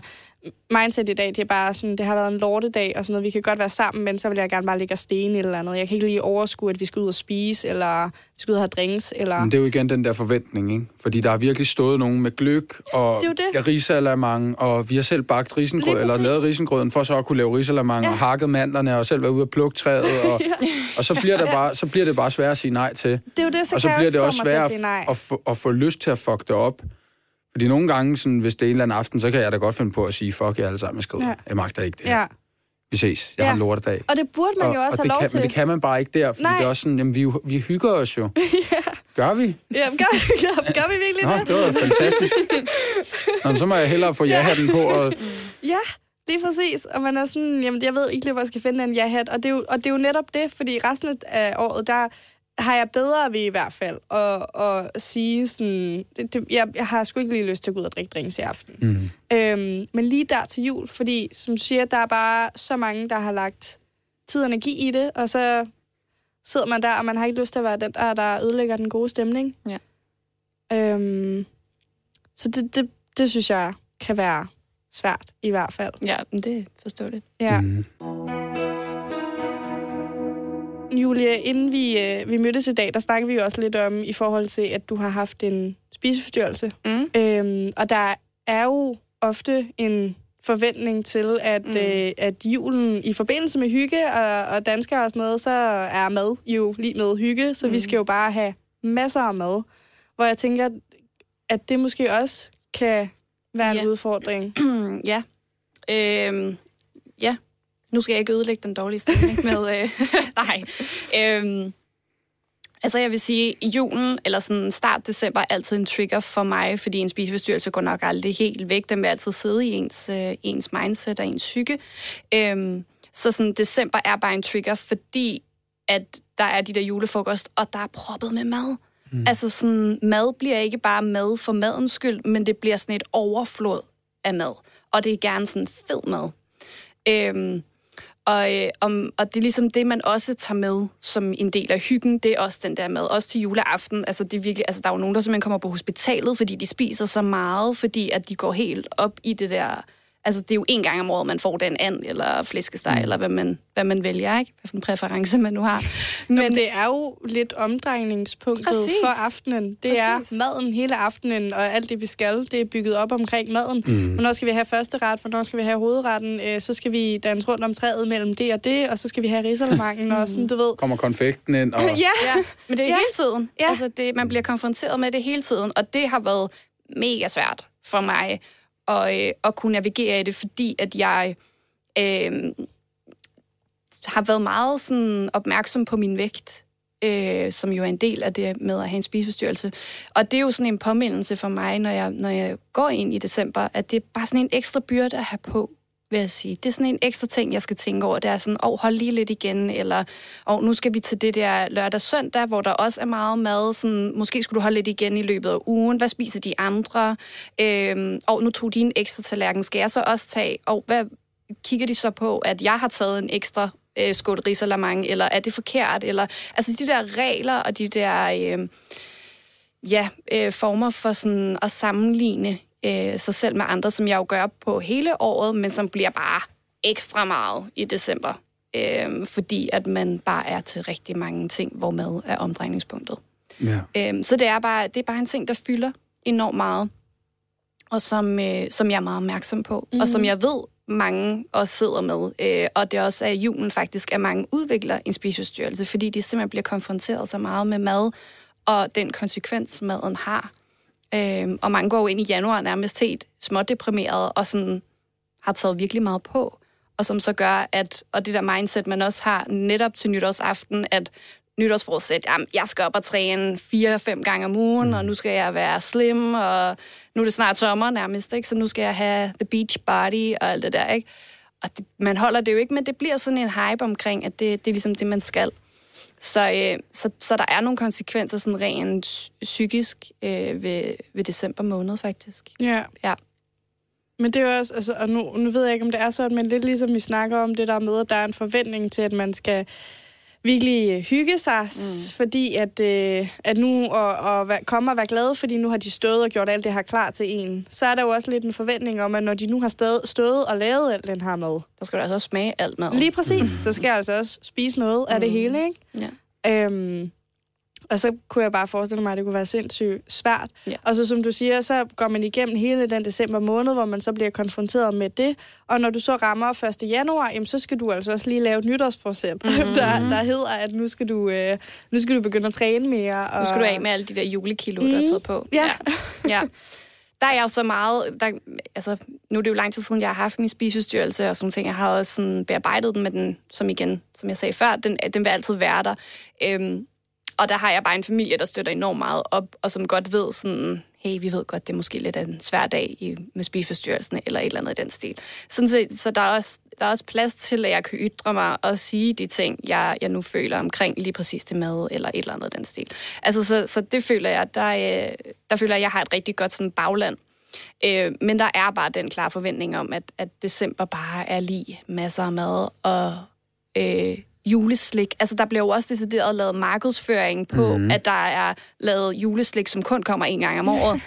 mindset i dag, det er bare sådan, det har været en lortedag og sådan noget, vi kan godt være sammen, men så vil jeg gerne bare ligge og stene eller andet. Jeg kan ikke lige overskue, at vi skal ud og spise, eller vi skal ud og have drinks, eller... Men det er jo igen den der forventning, ikke? Fordi der har virkelig stået nogen med gløk og risalamang, og vi har selv bagt risengrød, eller lavet risengrøden for så at kunne lave risalamang, ja. og hakket mandlerne, og selv være ude og plukke træet, og, <laughs> og så, bliver det bare, så bliver det bare svært at sige nej til. Det er jo det, så og så bliver det også at svært nej. at, få, at få lyst til at fuck det op. Fordi nogle gange, sådan, hvis det er en eller anden aften, så kan jeg da godt finde på at sige, fuck jer alle sammen, jeg. Ja. Ja. Jeg magter ikke det her. Ja. Vi ses. Jeg Ja. har en lortedag. Og det burde man og, jo også og have det lov kan, til. Men det kan man bare ikke der, fordi Nej. det er også sådan, jamen, vi, vi hygger os jo. <laughs> Gør vi? Ja, gør, <laughs> gør, gør vi virkelig Nå, det? det var fantastisk. <laughs> Nå, så må jeg hellere få ja-hatten på. Og, Ja, det er præcis. Og man er sådan, jamen jeg ved ikke lige, hvor jeg skal finde en ja-hat. Og det, er jo, og det er jo netop det, fordi resten af året, der har jeg bedre ved i hvert fald at, at sige sådan, det, det, jeg, jeg har sgu ikke lige lyst til at gå ud og drikke drinks i aften. mm. Øhm, men lige der til jul, fordi som du siger, der er bare så mange, der har lagt tid og energi i det, og så sidder man der, og man har ikke lyst til at være den, der, der ødelægger den gode stemning. Ja. Øhm, så det, det, det synes jeg kan være svært, i hvert fald. Ja, men det er forståeligt. Ja. Mm. Julie, inden vi, øh, vi mødtes i dag, der snakkede vi jo også lidt om, i forhold til, at du har haft en spiseforstyrrelse. Mm. Øhm, og der er jo ofte en forventning til, at, mm. Øh, at julen i forbindelse med hygge og, og danskere og sådan noget, så er mad jo lige med hygge, så mm. vi skal jo bare have masser af mad. Hvor jeg tænker, at det måske også kan være en Ja. udfordring. <clears throat> Ja. Øhm, ja. Nu skal jeg ikke ødelægge den dårlige stemning med... Øh, <laughs> nej. Øhm, altså, jeg vil sige, julen, eller sådan start december, er altid en trigger for mig, fordi en spiseforstyrrelse går nok aldrig helt væk. Den vil altid sidde i ens, øh, ens mindset og ens psyke. Øhm, så sådan, december er bare en trigger, fordi at der er de der julefrokost, og der er proppet med mad. Mm. Altså sådan, mad bliver ikke bare mad for madens skyld, men det bliver sådan et overflod af mad. Og det er gerne sådan fed mad. Øhm, og, øh, om, og det er ligesom det, man også tager med som en del af hyggen. Det er også den der mad. Også til juleaften. Altså, det er virkelig, altså, der er jo nogen, der simpelthen kommer på hospitalet, fordi de spiser så meget, fordi at de går helt op i det der... Altså, det er jo en gang om året, man får den and, eller flæskesteg, mm. eller hvad man, hvad man vælger, ikke? Hvad for en præference man nu har. Men, Men det er jo lidt omdrejningspunktet Præcis. for aftenen. Det Præcis. er maden hele aftenen, og alt det, vi skal, det er bygget op omkring maden. Mm. Hvornår skal vi have første ret, hvornår skal vi have hovedretten, øh, så skal vi danse rundt om træet mellem det og det, og så skal vi have risalamangen, og sådan, du ved. Kommer konfekten ind, og <laughs> Ja, Ja, men det er Ja. hele tiden. Ja. Altså, det, man bliver konfronteret med det hele tiden, og det har været mega svært for mig og, øh, og kunne navigere i det, fordi at jeg øh, har været meget sådan, opmærksom på min vægt, øh, som jo er en del af det med at have en spiseforstyrrelse. Og det er jo sådan en påmindelse for mig, når jeg, når jeg går ind i december, at det er bare sådan en ekstra byrde at have på vil jeg sige. Det er sådan en ekstra ting, jeg skal tænke over. Det er sådan, åh, oh, hold lige lidt igen, eller åh, oh, nu skal vi til det der lørdag søndag, hvor der også er meget mad. Sådan, måske skulle du holde lidt igen i løbet af ugen. Hvad spiser de andre? Øhm, og nu tog de en ekstra tallerken. Skal jeg så også tage? Og hvad kigger de så på, at jeg har taget en ekstra øh, skål risalamang, eller er det forkert? Eller, altså de der regler og de der øh, ja, øh, former for sådan at sammenligne øh, sig selv med andre, som jeg jo gør på hele året, men som bliver bare ekstra meget i december. Øh, fordi at man bare er til rigtig mange ting, hvor mad er omdrejningspunktet. ja. Øhm, så det er, bare, det er bare en ting, der fylder enormt meget, og som, øh, som jeg er meget opmærksom på, mm. og som jeg ved, mange også sidder med. Øh, og det er også af julen faktisk, at mange udvikler en spiseforstyrrelse, fordi de simpelthen bliver konfronteret så meget med mad, og den konsekvens, maden har. Øh, og mange går jo ind i januar nærmest helt smådeprimeret, og sådan har taget virkelig meget på, og som så gør, at, og det der mindset, man også har netop til nytårsaften, at nytårsforsæt, jamen, jeg skal op og træne fire-fem gange om ugen, og nu skal jeg være slim, og nu er det snart sommer nærmest, ikke? så nu skal jeg have the beach body og alt det der. Ikke? Og det, man holder det jo ikke, men det bliver sådan en hype omkring, at det, det er ligesom det, man skal. Så, øh, så, så der er nogle konsekvenser sådan rent psy- psykisk øh, ved, ved december måned, faktisk. ja. Ja. Men det er jo også, altså, og nu, nu ved jeg ikke, om det er sådan, men lidt ligesom vi snakker om det der med, at der er en forventning til, at man skal virkelig øh, hygge sig, mm. fordi at, øh, at nu og, og komme og være glade, fordi nu har de stået og gjort alt det her klar til en. Så er der jo også lidt en forventning om, at når de nu har stået, stået og lavet alt den her mad, Der skal du altså også smage alt mad. lige præcis, så skal jeg altså også spise noget af det hele, ikke? Ja. Øhm, og så kunne jeg bare forestille mig, at det kunne være sindssygt svært. Ja. Og så som du siger, så går man igennem hele den december måned, hvor man så bliver konfronteret med det. Og når du så rammer 1. januar, jamen, så skal du altså også lige lave et nytårsforsæt, mm-hmm. <laughs> der, der hedder, at nu skal, du, øh, nu skal du begynde at træne mere. Og... Nu skal du af med alle de der julekilo, mm. du har taget på. Ja. ja. ja. Der er jeg jo så meget... Der, altså, nu er det jo lang tid siden, jeg har haft min spiseforstyrrelse og sådan ting. Jeg har også sådan bearbejdet den med den, som igen, som jeg sagde før, den, den vil altid være der. Øhm, og der har jeg bare en familie, der støtter enormt meget op, og som godt ved sådan, hey, vi ved godt, det er måske lidt af en svær dag i, med spiseforstyrrelsen, eller et eller andet i den stil. Sådan så, så der, er også, der er også plads til, at jeg kan ytre mig og sige de ting, jeg, jeg nu føler omkring lige præcis det mad, eller et eller andet i den stil. Altså, så, så det føler jeg, der, øh, der føler jeg, jeg har et rigtig godt sådan bagland. Øh, men der er bare den klare forventning om, at, at december bare er lige masser af mad og øh, juleslik. Altså, der bliver jo også decideret lavet markedsføring på, mm. at der er lavet juleslik, som kun kommer en gang om året.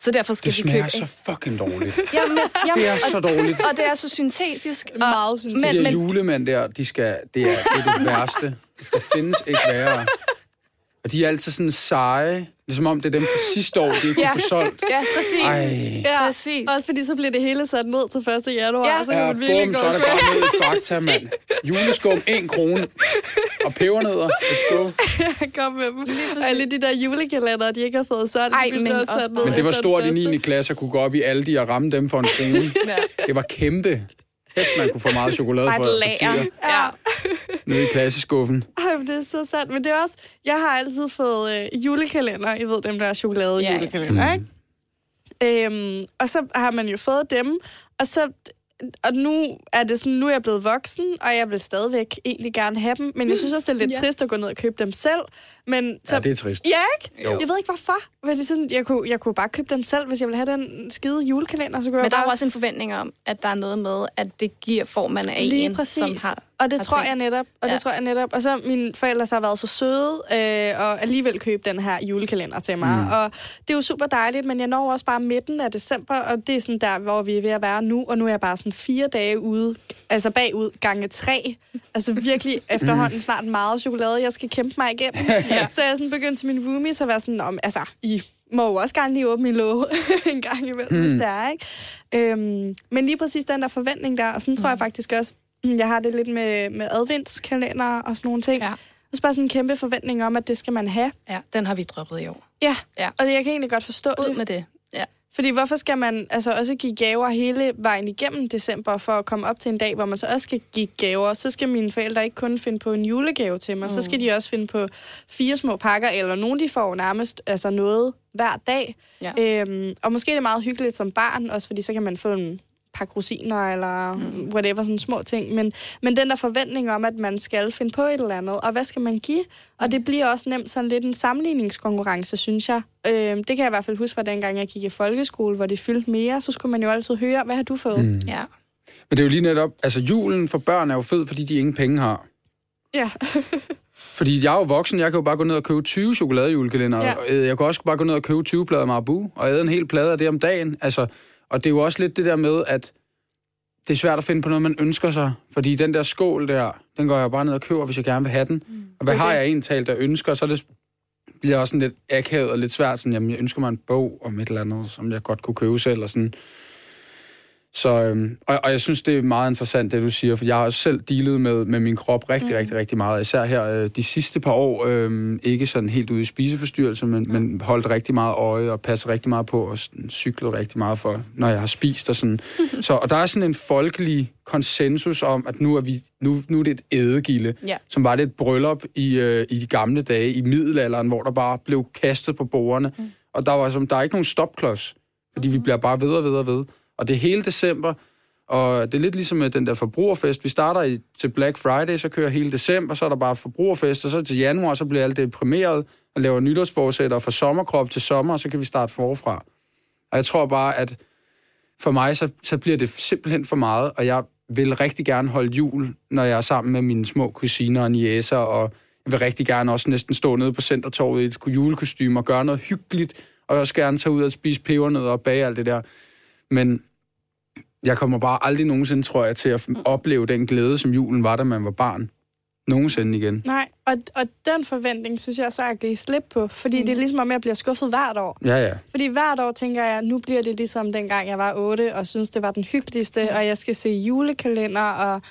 Så derfor skal Det vi smager købe... så fucking dårligt. <laughs> Jamen, jamen, Det er og, så dårligt. og det er så syntetisk. Og, Meget syntetisk. De Men, der men, julemænd der, de skal, det, er, det er det værste. Der findes ikke værre. Og de er altid sådan seje, ligesom om det er dem fra sidste år, de ikke kunne få solgt. Ja, præcis. Ej. Ja, Præcis. også fordi så bliver det hele sat ned til 1. januar, Ja. ja. så kan Ja, man virkelig bum, gå. så er det bare ned i fakta, <laughs> mand. Juleskum, 1 krone. Og pebernødder, let's go. <laughs> Kom med dem. Og alle de der julekalender, de ikke har fået solgt, Ej, de men også sat ned Men det var stort i den 9. første. klasse at kunne gå op i Aldi og ramme dem for en <laughs> krone. Ja. Det var kæmpe. Hæft, man kunne få meget chokolade Bare for, et for lager. tider Ja. nede i klasseskuffen. Ej, men det er så sandt. Men det er også... Jeg har altid fået øh, julekalender. I ved, dem der er chokolade Ja, ja. julekalender, ikke? Øhm, og så har man jo fået dem, og så... Og nu er det sådan, nu er jeg blevet voksen, og jeg vil stadigvæk egentlig gerne have dem, men jeg synes også, det er lidt Ja. trist at gå ned og købe dem selv. Men så, Ja, det er trist. Ja, ikke? Jo. Jeg ved ikke, hvorfor. Men det er sådan, jeg, kunne, jeg kunne bare købe den selv, hvis jeg ville have den skide julekalender. Så kunne Men jeg der er jo også en forventning om, at der er noget med, at det giver formen af Lige en, præcis. som har... og det tror tænkt. jeg netop. Og Ja. det tror jeg netop. Og så mine forældre så har været så søde øh, og alligevel købt den her julekalender til mig. Mm. Og det er jo super dejligt, men jeg når også bare midten af december, og det er sådan der, hvor vi er ved at være nu. Og nu er jeg bare sådan fire dage ude, altså bagud gange tre. Altså virkelig <laughs> efterhånden snart meget chokolade, jeg skal kæmpe mig igennem. <laughs> ja. Så jeg sådan begyndt til min roomies at være sådan, om, altså, I må jo også gerne lige åbne min låge <laughs> en gang imellem, mm. hvis det er, ikke? Øhm, men lige præcis den der forventning der, og sådan tror jeg faktisk også, mm, jeg har det lidt med, med adventskalender og sådan nogle ting. Ja. Ja. Også bare sådan en kæmpe forventning om, at det skal man have. ja, den har vi droppet i år. Ja, Ja. og jeg kan egentlig godt forstå Ud det. med det. Ja. Fordi hvorfor skal man altså også give gaver hele vejen igennem december, for at komme op til en dag, hvor man så også skal give gaver? Så skal mine forældre ikke kun finde på en julegave til mig, mm. så skal de også finde på fire små pakker, eller nogle de får nærmest altså noget hver dag. Ja. Øhm, og måske er det meget hyggeligt som barn, også fordi så kan man få en pakke rosiner, eller mm. whatever, sådan små ting. Men, men den der forventning om, at man skal finde på et eller andet, og hvad skal man give? Og det bliver også nemt sådan lidt en sammenligningskonkurrence, synes jeg. Øhm, det kan jeg i hvert fald huske fra dengang, jeg gik i folkeskole, hvor det fyldte mere, så skulle man jo altid høre, hvad har du fået? Mm. ja. Men det er jo lige netop, altså julen for børn er jo fed, fordi de ingen penge har. Ja. <laughs> Fordi jeg er jo voksen, jeg kan jo bare gå ned og købe 20 chokoladejulekalender. Ja. Ja. Jeg kan også bare gå ned og købe 20 plader Marabu, og æde en hel plade af det om dagen. Altså, og det er jo også lidt det der med, at det er svært at finde på noget, man ønsker sig. Fordi den der skål der, den går jeg bare ned og køber, hvis jeg gerne vil have den. Mm. Og hvad er har jeg egentlig talt, der ønsker, så det bliver også sådan lidt akavet og lidt svært. Sådan, jamen, jeg ønsker mig en bog om et eller andet, som jeg godt kunne købe selv. Og sådan. Så, øhm, og, og jeg synes, det er meget interessant, det du siger, for jeg har også selv dealet med, med min krop rigtig, mm. rigtig, rigtig meget. Især her øh, de sidste par år, øh, ikke sådan helt ude i spiseforstyrrelse, men, men holdt rigtig meget øje og passet rigtig meget på og cyklet rigtig meget for, når jeg har spist og sådan. Så, og der er sådan en folkelig konsensus om, at nu er, vi, nu, nu er det et ædegilde, Ja. som var det et bryllup i, øh, i de gamle dage, i middelalderen, hvor der bare blev kastet på bordene. Mm. Og der var som, der er ikke nogen stopklods, fordi vi bliver bare ved og ved og ved. Og det er hele december, og det er lidt ligesom med den der forbrugerfest. Vi starter i, til Black Friday, så kører hele december, så er der bare forbrugerfest, og så til januar, så bliver alt deprimeret og laver nytårsforsætter for sommerkrop til sommer, og så kan vi starte forfra. Og jeg tror bare, at for mig, så, så bliver det simpelthen for meget, og jeg vil rigtig gerne holde jul, når jeg er sammen med mine små kusiner og niæser, og jeg vil rigtig gerne også næsten stå nede på Centertorvet i et julekostyme og gøre noget hyggeligt, og også gerne tage ud og spise pebernødder og bage alt det der. Men jeg kommer bare aldrig nogensinde, tror jeg, til at opleve den glæde, som julen var, da man var barn. Nogensinde igen. Nej, og, og den forventning, synes jeg så, at give slip på. Fordi mm. det er ligesom om, jeg bliver skuffet hvert år. Ja, ja. Fordi hvert år tænker jeg, nu bliver det ligesom dengang jeg var 8, og synes det var den hyggeligste, og jeg skal se julekalender, og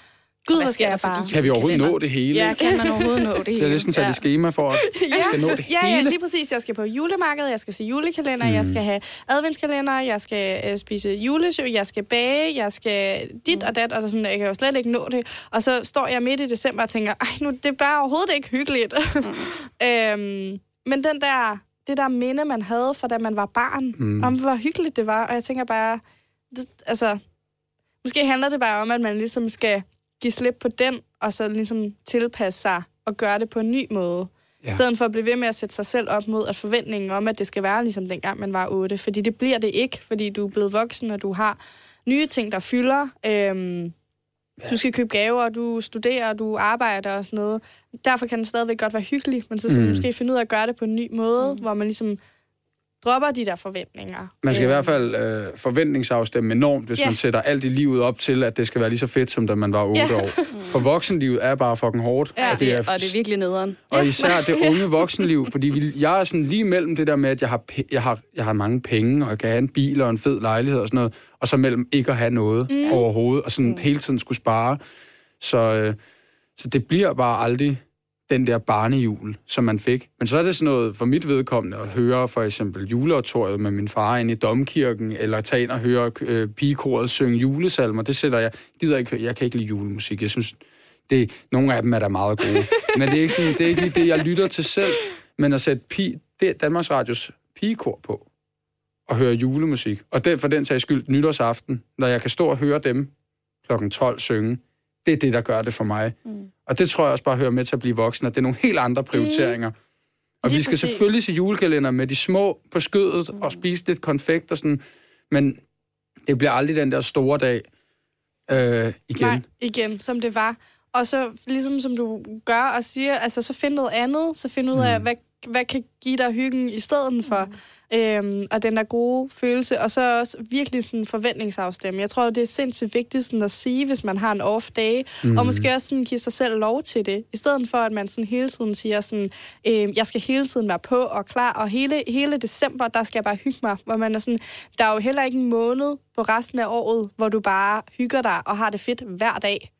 gud, hvad skal der jeg bare... Kan vi overhovedet Kalender. nå det hele? Ja, kan man overhovedet nå det Jeg hele? har næsten sat ja. et schema for, at jeg skal nå det Ja, ja, hele. lige præcis. Jeg skal på julemarkedet, jeg skal se julekalender, mm. jeg skal have adventskalender, jeg skal øh, spise julesø, jeg skal bage, jeg skal dit og dat, og der sådan, jeg kan jo slet ikke nå det. Og så står jeg midt i december og tænker, ej, nu det er bare overhovedet ikke hyggeligt. Mm. <laughs> øhm, men den der, det der minde, man havde fra da man var barn, mm. om hvor hyggeligt det var, og jeg tænker bare, det, altså, måske handler det bare om, at man ligesom skal give slip på den, og så ligesom tilpasse sig og gøre det på en ny måde. Ja. I stedet for at blive ved med at sætte sig selv op mod at forventningen om, at det skal være ligesom dengang, man var 8. Fordi det bliver det ikke, fordi du er blevet voksen, og du har nye ting, der fylder. Øhm, ja. Du skal købe gaver, du studerer, du arbejder og sådan noget. Derfor kan det stadigvæk godt være hyggeligt, men så skal mm. man måske finde ud af at gøre det på en ny måde, mm. hvor man ligesom dropper de der forventninger. Man skal i Øhm, hvert fald øh, forventningsafstemme enormt, hvis Ja. man sætter alt i livet op til, at det skal være lige så fedt, som da man var 8 Ja. år. For voksenlivet er bare fucking hårdt. Ja. og det er, Og det er virkelig nederen. og især det unge voksenliv, fordi vi, jeg er sådan lige mellem det der med, at jeg har, jeg, har, jeg har mange penge, og jeg kan have en bil og en fed lejlighed og sådan noget, og så mellem ikke at have noget mm. overhovedet, og sådan mm. hele tiden skulle spare. Så, øh, så det bliver bare aldrig den der barnejul, som man fik. Men så er det sådan noget for mit vedkommende at høre for eksempel juleoratoriet med min far ind i domkirken, eller tage ind og høre øh, pigekoret synge julesalmer. Det sætter jeg, gider ikke, jeg kan ikke lide julemusik. Jeg synes, det, nogle af dem er da meget gode. Men det er ikke, sådan, det er ikke lige det, jeg lytter til selv. Men at sætte pi, det er Danmarks Radios pigekor på og høre julemusik. Og den, for den sags skyld nytårsaften, når jeg kan stå og høre dem klokken 12 synge, det er det, der gør det for mig. Mm. Og det tror jeg også bare hører med til at blive voksen, at det er nogle helt andre prioriteringer. Mm. Og Lige vi skal præcis. selvfølgelig se julekalender med de små på skødet mm. og spise lidt konfekt og sådan, men det bliver aldrig den der store dag øh, igen. Nej, igen, som det var. Og så, ligesom som du gør og siger, altså så find noget andet, så find ud af, hvad, hvad kan give dig hyggen i stedet for, øhm, og den der gode følelse, og så også virkelig sådan forventningsafstemme. Jeg tror, det er sindssygt vigtigt sådan at sige, hvis man har en off day, mm. og måske også sådan give sig selv lov til det, i stedet for, at man sådan hele tiden siger sådan, øh, jeg skal hele tiden være på og klar, og hele, hele december, der skal jeg bare hygge mig, hvor man er sådan, der er jo heller ikke en måned på resten af året, hvor du bare hygger dig og har det fedt hver dag.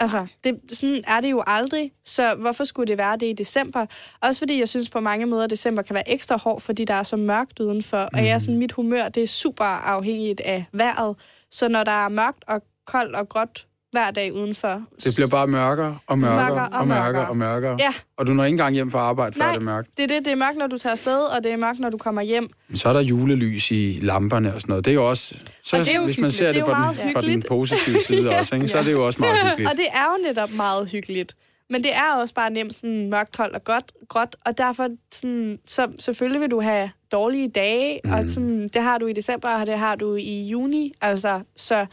Altså, det, sådan er det jo aldrig, så hvorfor skulle det være det i december? Også fordi jeg synes på mange måder, at december kan være ekstra hård, fordi der er så mørkt udenfor, og jeg sådan, mit humør, det er super afhængigt af vejret. Så når der er mørkt og koldt og gråt hver dag udenfor... Det bliver bare mørkere og mørkere, Mørkere og og mørkere mørkere. og mørkere. Ja. Og du når ikke engang hjem fra arbejde, før Nej, det er mørkt. det er det. Det er mørkt, når du tager afsted, og det er mørkt, når du kommer hjem. Men så er der julelys i lamperne og sådan noget. Det er jo også... Så, Og det er jo hvis man ser Det det, fra, den, fra den positive side <laughs> også, ikke? så er det jo også meget <laughs> hyggeligt. Og det er jo netop meget hyggeligt. Men det er også bare nemt sådan mørkt, koldt og godt, gråt, og derfor sådan, så selvfølgelig vil du have dårlige dage, mm. og sådan, det har du i december, og det har du i juni, altså, så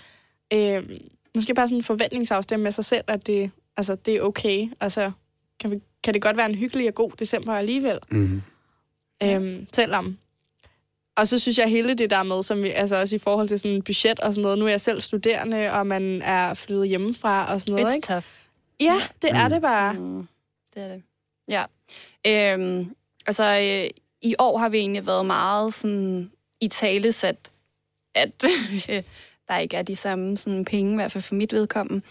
øh, måske bare sådan en forventningsafstemme med sig selv, at det, altså, det er okay, og så kan, vi, kan det godt være en hyggelig og god december alligevel, Mm. øhm, selvom. Og så synes jeg hele det der med, som vi, altså også i forhold til sådan budget og sådan noget, nu er jeg selv studerende, og man er flyttet hjemmefra og sådan noget, It's ikke? tough. Ja, det er det bare. Mm, det er det. Ja. Øhm, altså, øh, i år har vi egentlig været meget sådan i tale sat, at <laughs> der ikke er de samme sådan, penge, i hvert fald for mit vedkommende.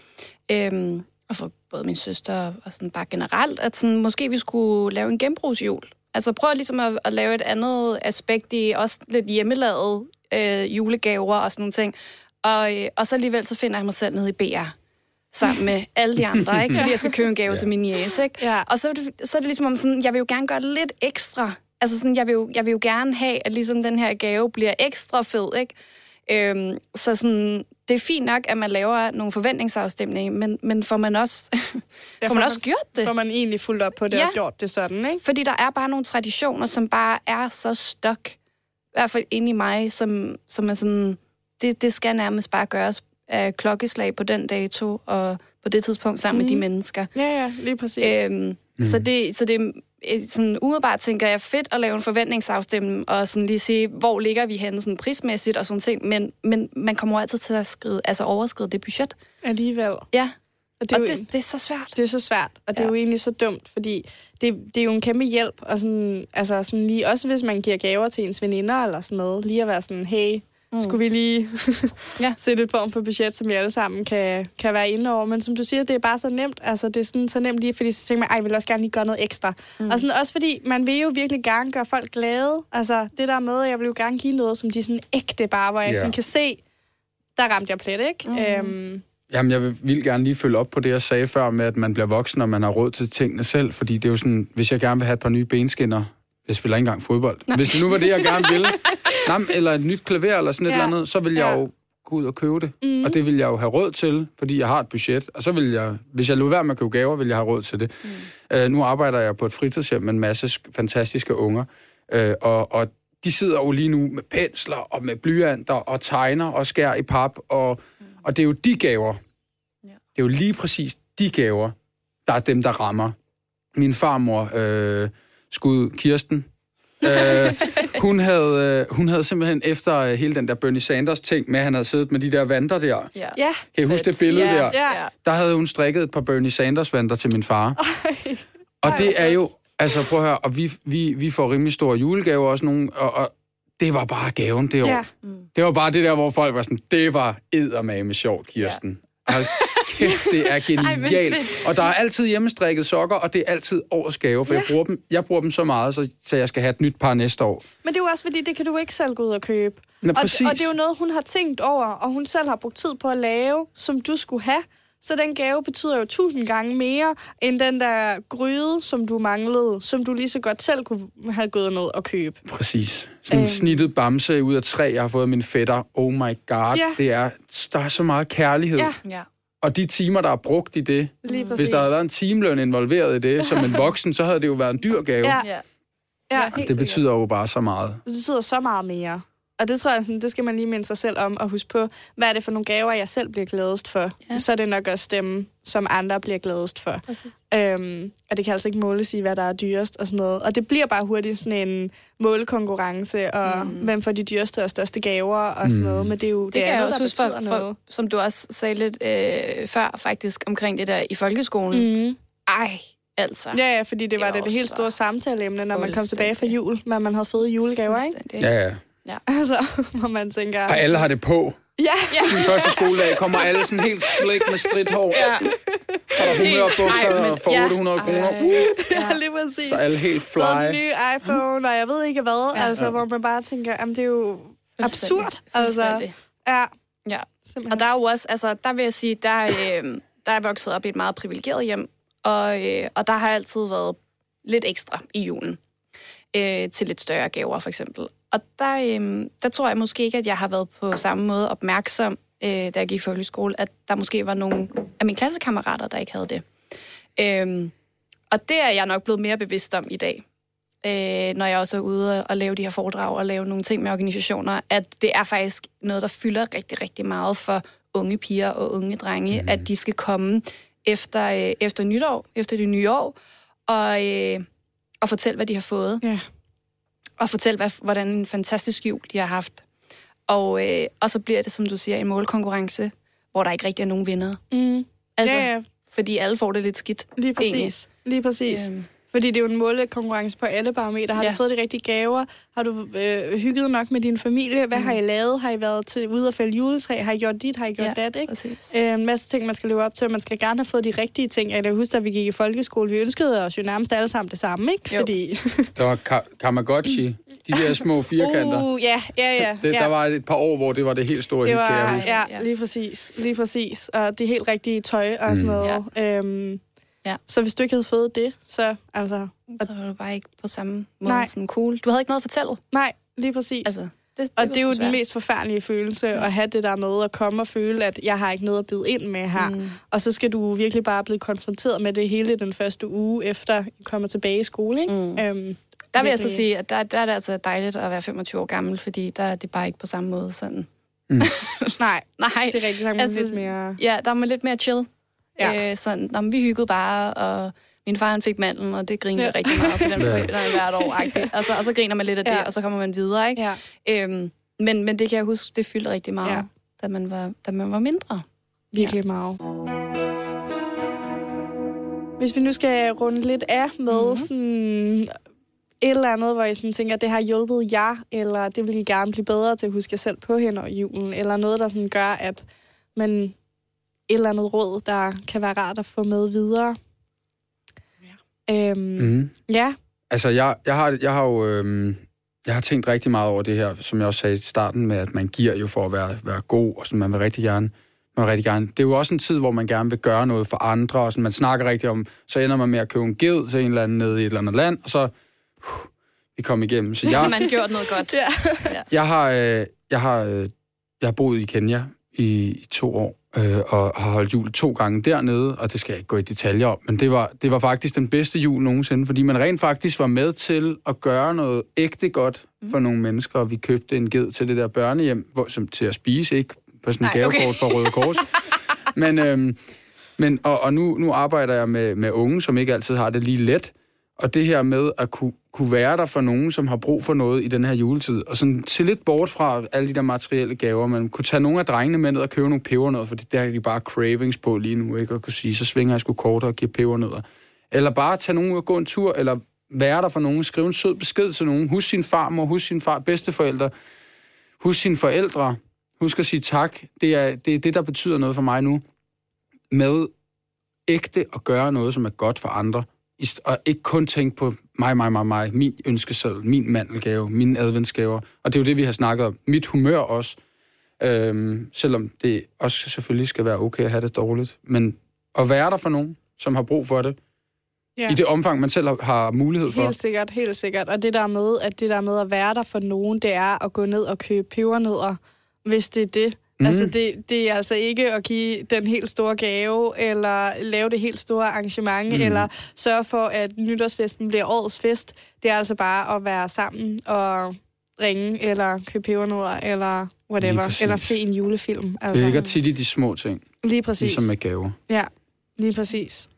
Øhm, og for både min søster og sådan bare generelt, at sådan, måske vi skulle lave en genbrugsjul. Altså prøv ligesom at, at lave et andet aspekt i også lidt hjemmelavet øh, julegaver og sådan nogle ting. Og, øh, og så alligevel så finder jeg mig selv nede i BR sammen med <laughs> alle de andre, ikke? Fordi jeg skal købe en gave ja. til min niece, ikke? Ja. Og så er, det, så er det ligesom om sådan, jeg vil jo gerne gøre det lidt ekstra. Altså sådan, jeg vil jo, jeg vil jo gerne have, at ligesom den her gave bliver ekstra fed, ikke? Øhm, så sådan, det er fint nok, at man laver nogle forventningsafstemninger, men, men får man også, <laughs> får man også gjort det? Får man egentlig fuldt op på det Ja. og gjort det sådan, ikke? Fordi der er bare nogle traditioner, som bare er så stok, i hvert fald inde i mig, som, som er sådan, det, det skal nærmest bare gøres af klokkeslag på den dato, og på det tidspunkt sammen mm. med de mennesker. Ja, ja, lige præcis. Øhm, mm. Så det, så det er sådan, umiddelbart tænker jeg fedt at lave en forventningsafstemning, og sådan lige sige, hvor ligger vi henne sådan prismæssigt og sådan ting, men, men man kommer altid til at skride, altså overskride det budget. Alligevel. Ja, Og det og er, jo, det, det er så svært. det er så svært, og det er Ja. jo egentlig så dumt, fordi det, det er jo en kæmpe hjælp, og sådan, altså sådan lige, også hvis man giver gaver til ens veninder eller sådan noget, lige at være sådan, hey, mm. skulle vi lige <laughs> Ja. sætte et form for budget, som vi alle sammen kan, kan være inde over. Men som du siger, det er bare så nemt. Altså, det er sådan, så nemt lige, fordi så tænker man, ej, jeg vil også gerne lige gøre noget ekstra. Mm. Og sådan, også fordi, man vil jo virkelig gerne gøre folk glade. Altså, det der med, jeg vil jo gerne give noget, som de sådan ægte bare, hvor jeg Ja. sådan kan se, der ramte jeg plet, ikke? Mm. Øhm, Jamen, jeg vil, vil gerne lige følge op på det, jeg sagde før med, at man bliver voksen, og man har råd til tingene selv. Fordi det er jo sådan, hvis jeg gerne vil have et par nye benskinner, jeg spiller ikke engang fodbold. Nej. Hvis det nu var det, jeg gerne ville, <laughs> nej, eller et nyt klaver eller sådan et Ja. eller andet, så vil jeg Ja. jo gå ud og købe det. Mm. Og det vil jeg jo have råd til, fordi jeg har et budget. Og så vil jeg, hvis jeg lå være med at købe gaver, vil jeg have råd til det. Mm. Uh, nu arbejder jeg på et fritidshjem med en masse sk- fantastiske unger. Uh, og, og de sidder jo lige nu med pensler og med blyanter og tegner og skær i pap. Og, mm. og det er jo de gaver, det er jo lige præcis de gaver, der er dem, der rammer. Min farmor, øh, skud Kirsten, øh, hun, havde, øh, hun havde simpelthen efter øh, hele den der Bernie Sanders ting med, at han havde siddet med de der vanter der. Ja. Kan I huske det billede ja, der? Ja. Ja. Der havde hun strikket et par Bernie Sanders vanter til min far. Og det er jo, altså prøv at høre, og vi, vi, vi får rimelig store julegaver også nogle, og, og det var bare gaven det år. Ja. Det var bare det der, hvor folk var sådan, det var eddermame sjovt, Kirsten. Ja. Kæft, det er <laughs> genialt. fedt. og der er altid hjemmestrikket sokker, og det er altid årets gave, for ja. jeg, bruger dem, jeg bruger dem så meget, så, så jeg skal have et nyt par næste år. Men det er jo også fordi, det kan du ikke selv gå ud og købe. Nå, og, præcis. og det er jo noget, hun har tænkt over, og hun selv har brugt tid på at lave, som du skulle have. Så den gave betyder jo tusind gange mere, end den der gryde, som du manglede, som du lige så godt selv kunne have gået ned og købe. Præcis. Sådan en Øhm. snittet bamse ud af træ, jeg har fået af min fætter. Oh my god, Ja. det er, der er så meget kærlighed. Ja. Ja. Og de timer, der er brugt i det, Lige præcis. hvis der havde været en timeløn involveret i det, som en <laughs> voksen, så havde det jo været en dyr gave. Ja. Ja. Ja, helt Det sikkert. betyder jo bare så meget. det betyder så meget mere. Og det tror jeg, sådan, det skal man lige minde sig selv om og huske på, hvad er det for nogle gaver, jeg selv bliver gladest for. Ja. Ja. Så er det nok også dem, som andre bliver gladest for. Øhm, og det kan altså ikke måles i, hvad der er dyrest og sådan noget. Og det bliver bare hurtigt sådan en målekonkurrence, og mm. hvem får de dyreste og største gaver og sådan noget. Men det er jo det, Det det kan jeg andet, også der huske, for, for, som du også sagde lidt øh, før, faktisk, omkring det der i folkeskolen. Mm. Ej, altså. Ja, ja, fordi det, Det var var det, det helt store samtaleemne, når man kom tilbage fra jul, hvad man havde fået julegaver, ikke? Fuldstændig. Ja, ja. <laughs> Altså, hvor man tænker... Og alle har det på. Ja, Sin første skoledag kommer alle sådan helt slik med stridt hår. Ja. Så er der 100 bukser Ej, men- og for ja. 800 kroner. Uh, ja, <laughs> lige præcis. så er alle helt fly. nye iPhone, og jeg ved ikke hvad, Ja. ja. altså, hvor man bare tænker, jamen det er jo absurd. Altså, ja, Ja. simpelthen. Og der er jo også, altså, der vil jeg sige, der, øh, der er jeg vokset op i et meget privilegeret hjem, og, øh, og der har altid været lidt ekstra i julen øh, til lidt større gaver, for eksempel. Og der, øh, der tror jeg måske ikke, at jeg har været på samme måde opmærksom, øh, da jeg gik i folkeskole, at der måske var nogle af mine klassekammerater, der ikke havde det. Øh, og det er jeg nok blevet mere bevidst om i dag, øh, når jeg også er ude og, lave de her foredrag og lave nogle ting med organisationer, at det er faktisk noget, der fylder rigtig, rigtig meget for unge piger og unge drenge, mm. at de skal komme efter, øh, efter nytår, efter det nye år, og, øh, og fortælle, hvad de har fået. Ja. Og fortælle, hvad, hvordan en fantastisk jul de har haft. Og, øh, og så bliver det, som du siger, en målkonkurrence, hvor der ikke rigtig er nogen vinder. Mm. Altså, ja, ja, Fordi alle får det lidt skidt. lige præcis. Lige præcis. Øhm. Fordi det er jo en målekonkurrence på alle parametre. Har Ja. du fået de rigtige gaver? Har du øh, hygget nok med din familie? Hvad mm. har I lavet? Har I været til ude og fælde juletræ? Har I gjort dit? Har I gjort Ja, dat? Ikke? præcis. Øh, en masse ting, man skal leve op til, og man skal gerne have fået de rigtige ting. Jeg kan huske, at vi gik i folkeskole, vi ønskede os jo nærmest alle sammen det samme, ikke? Jo. Fordi... Der var ka- Kamagotchi, de der små <laughs> firkanter. Uh, ja, ja, ja. Det, ja. der var et par år, hvor det var det helt store Det hit, kan jeg var, huske. ja, lige præcis. Lige præcis. Og det helt rigtige tøj og sådan noget. Ja. Øhm, Ja. Så hvis du ikke havde fået det, så altså... Så var du bare ikke på samme måde Nej. sådan cool. Du havde ikke noget at fortælle. Nej, lige præcis. Altså, det, det og det er jo sgu den svært. mest forfærdelige følelse, at have det der med at komme og føle, at jeg har ikke noget at byde ind med her. Mm. Og så skal du virkelig bare blive konfronteret med det hele den første uge, efter I kommer tilbage i skole. Ikke? Mm. Øhm, Der vil jeg så sige, at der, der er det altså dejligt at være 25 år gammel, fordi der er det bare ikke på samme måde sådan. <laughs> Nej, Nej, det er er man Altså, lidt mere... Ja, der er man lidt mere chill. Ja. Øh, sådan, men vi hyggede bare, og min far han fik mandlen, og det grinede Ja. rigtig meget for den forældre hvert år. Og så, og så griner man lidt af det, Ja. og så kommer man videre. Ikke? Ja, Øhm, men, men det kan jeg huske, det fyldte rigtig meget, Ja. da, man var, da man var mindre. virkelig ja. meget. Hvis vi nu skal runde lidt af med Mhm. mm-hmm. sådan et eller andet, hvor I sådan tænker, det har hjulpet jer, eller det vil I gerne blive bedre til at huske jer selv på hen over julen, eller noget, der sådan gør, at man et eller andet råd, der kan være rart at få med videre. Ja. Øhm, Mm. ja. Altså, jeg, jeg, har, jeg har jo... Øhm, jeg har tænkt rigtig meget over det her, som jeg også sagde i starten, med at man giver jo for at være, være god, og sådan, man vil rigtig gerne man vil rigtig gerne. Det er jo også en tid, hvor man gerne vil gøre noget for andre, og sådan, man snakker rigtig om, så ender man med at købe en ged til en eller anden nede i et eller andet land, og så uh, vi kom igennem. Så jeg, <laughs> Man har gjort noget godt. Ja. Jeg har, øh, jeg har, øh, jeg har boet i Kenya i, i to år, øh, og har holdt jul to gange dernede, og det skal jeg ikke gå i detaljer om, men det var, det var faktisk den bedste jul nogensinde, fordi man rent faktisk var med til at gøre noget ægte godt for nogle mennesker, og vi købte en ged til det der børnehjem, hvor, som, til at spise, ikke på sådan en Nej, okay. gavekort for Røde Kors. <laughs> men øhm, men og, og nu, nu arbejder jeg med, med unge, som ikke altid har det lige let, og det her med at kunne, kunne være der for nogen, som har brug for noget i den her juletid, og sådan se lidt bort fra alle de der materielle gaver. Man kunne tage nogle af drengene med ned og købe nogle pebernødder, for det der er de bare cravings på lige nu, ikke? Og kunne sige, så svinger jeg sgu kortere og giver pebernødder. Eller bare tage nogen ud og gå en tur, eller være der for nogen, skrive en sød besked til nogen, husk sin farmor, husk sin far, bedsteforældre, husk sine forældre, husk at sige tak. Det er, det er det, der betyder noget for mig nu. Med ægte at gøre noget, som er godt for andre. Og ikke kun tænke på mig, mig, mig, mig, min ønskeseddel, min mandelgave, mine adventsgaver. Og det er jo det, vi har snakket om. Mit humør også. Øhm, selvom det også selvfølgelig skal være okay at have det dårligt. Men at være der for nogen, som har brug for det, ja. i det omfang, man selv har mulighed for. Helt sikkert, helt sikkert. Og det der med, at det der med at være der for nogen, det er at gå ned og købe pebernødder, hvis det er det. Mm. Altså, det, det er altså ikke at give den helt store gave, eller lave det helt store arrangement, mm. eller sørge for, at nytårsfesten bliver årets fest. Det er altså bare at være sammen og ringe, eller købe pebernødder, eller whatever, eller se en julefilm. Altså. Det ligger tit i de små ting. Lige præcis. Ligesom med gaver. Ja, lige præcis.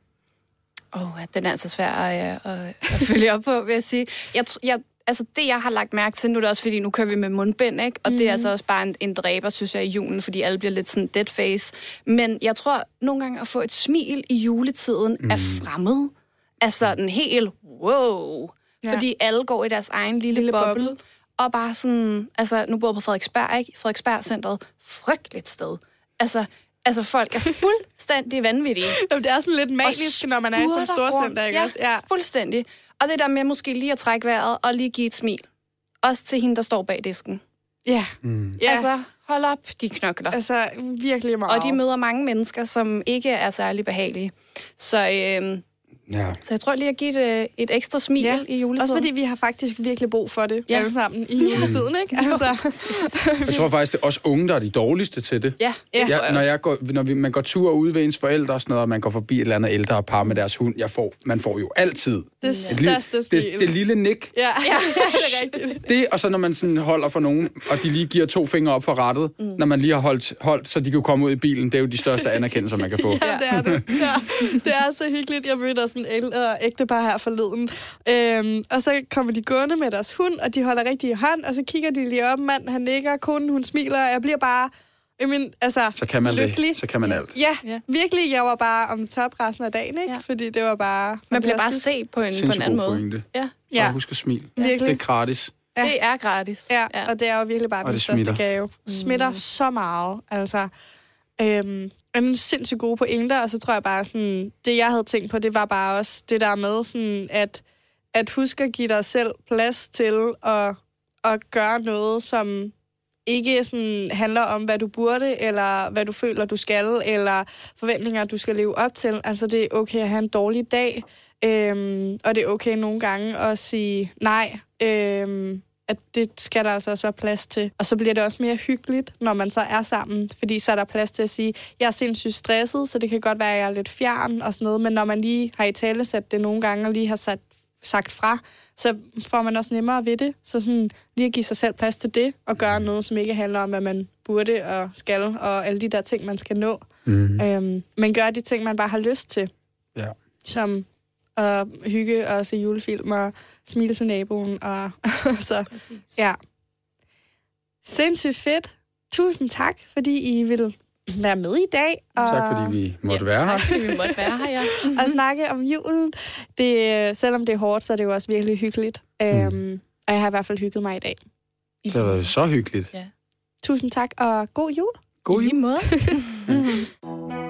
Åh, oh, den er altså svær at, at, at <laughs> følge op på, vil jeg sige. Jeg, jeg, altså det, jeg har lagt mærke til, nu er det også, fordi nu kører vi med mundbind, ikke? Og mm. det er mhm. altså også bare en, en dræber, synes jeg, i julen, fordi alle bliver lidt sådan dead face. Men jeg tror, nogle gange at få et smil i juletiden mm. er fremmed. Er sådan helt, wow. Ja. Fordi alle går i deres egen lille, lille boble. boble. Og bare sådan, altså nu bor jeg på Frederiksberg, ikke? Frederiksberg Centeret, frygteligt sted. Altså, Altså, folk er <laughs> fuldstændig vanvittige. Jamen, det er sådan lidt magisk, når man er i sådan en storcenter, ikke ja, også? Ja, fuldstændig. Og det der med måske lige at trække vejret og lige give et smil. Også til hende, der står bag disken. Ja. Mm. ja. Altså, hold op, de knokler. Altså, virkelig meget. Og de møder mange mennesker, som ikke er særlig behagelige. Så øh, Ja. Så jeg tror lige at give det øh, et ekstra smil ja. i juletiden. Også fordi vi har faktisk virkelig brug for det ja. alle sammen i juletiden, ikke? Altså. <laughs> jeg tror faktisk, det er os unge, der er de dårligste til det. Ja, ja. Jeg, når, jeg går, når vi, man går tur ude ved ens forældre og sådan noget, og man går forbi et eller andet ældre par med deres hund, jeg får, man får jo altid det største smil. Det, det lille nik. Ja, <laughs> ja det er rigtigt. Det, og så når man sådan holder for nogen, og de lige giver to fingre op for rettet, mm. når man lige har holdt, holdt, så de kan komme ud i bilen, det er jo de største anerkendelser, man kan få. <laughs> Ja, det er det. Ja. Det er så hyggeligt. Jeg mødte sådan en ægtepar her forleden. Øhm, og så kommer de gående med deres hund, og de holder rigtig i hånd, og så kigger de lige op. Mand, han nikker, konen, hun smiler, og jeg bliver bare... I mean, altså, så kan man lykkelig. det. Så kan man alt. Ja, ja, virkelig. Jeg var bare om top resten af dagen, ikke? Ja. Fordi det var bare... Man bliver bare set på en, på en anden måde. Pointe. Ja. ja. Og husk at smile. Ja. Virkelig. Det er gratis. Ja. Det er gratis. Ja, ja, og det er jo virkelig bare den største gave. Smitter mm. så meget, altså. Øhm, en sindssygt gode pointer, og så tror jeg bare sådan, det jeg havde tænkt på, det var bare også det der med sådan, at, at huske at give dig selv plads til at, at gøre noget, som ikke sådan handler om, hvad du burde, eller hvad du føler, du skal, eller forventninger, du skal leve op til. Altså, det er okay at have en dårlig dag, øhm, og det er okay nogle gange at sige nej, øhm, at det skal der altså også være plads til. Og så bliver det også mere hyggeligt, når man så er sammen, fordi så er der plads til at sige, jeg er sindssygt stresset, så det kan godt være, at jeg er lidt fjern og sådan noget, men når man lige har i tale sat det nogle gange, og lige har sat, sagt fra, så får man også nemmere ved det. Så sådan lige at give sig selv plads til det, og gøre noget, som ikke handler om, hvad man burde og skal, og alle de der ting, man skal nå. Mm. Øhm, men gør de ting, man bare har lyst til. Ja. Som at hygge og se julefilm og smile til naboen. Og <laughs> så, Præcis. ja. Sindssygt fedt. Tusind tak, fordi I vil være med i dag. Og... Tak, fordi vi måtte ja, være her. Tak, fordi vi måtte være her, ja. <laughs> og snakke om julen. Det, selvom det er hårdt, så er det jo også virkelig hyggeligt. Mm. Øhm, og jeg har i hvert fald hygget mig i dag. Det var så hyggeligt. Ja. Tusind tak, og god jul. God jul. I lige måde. <laughs>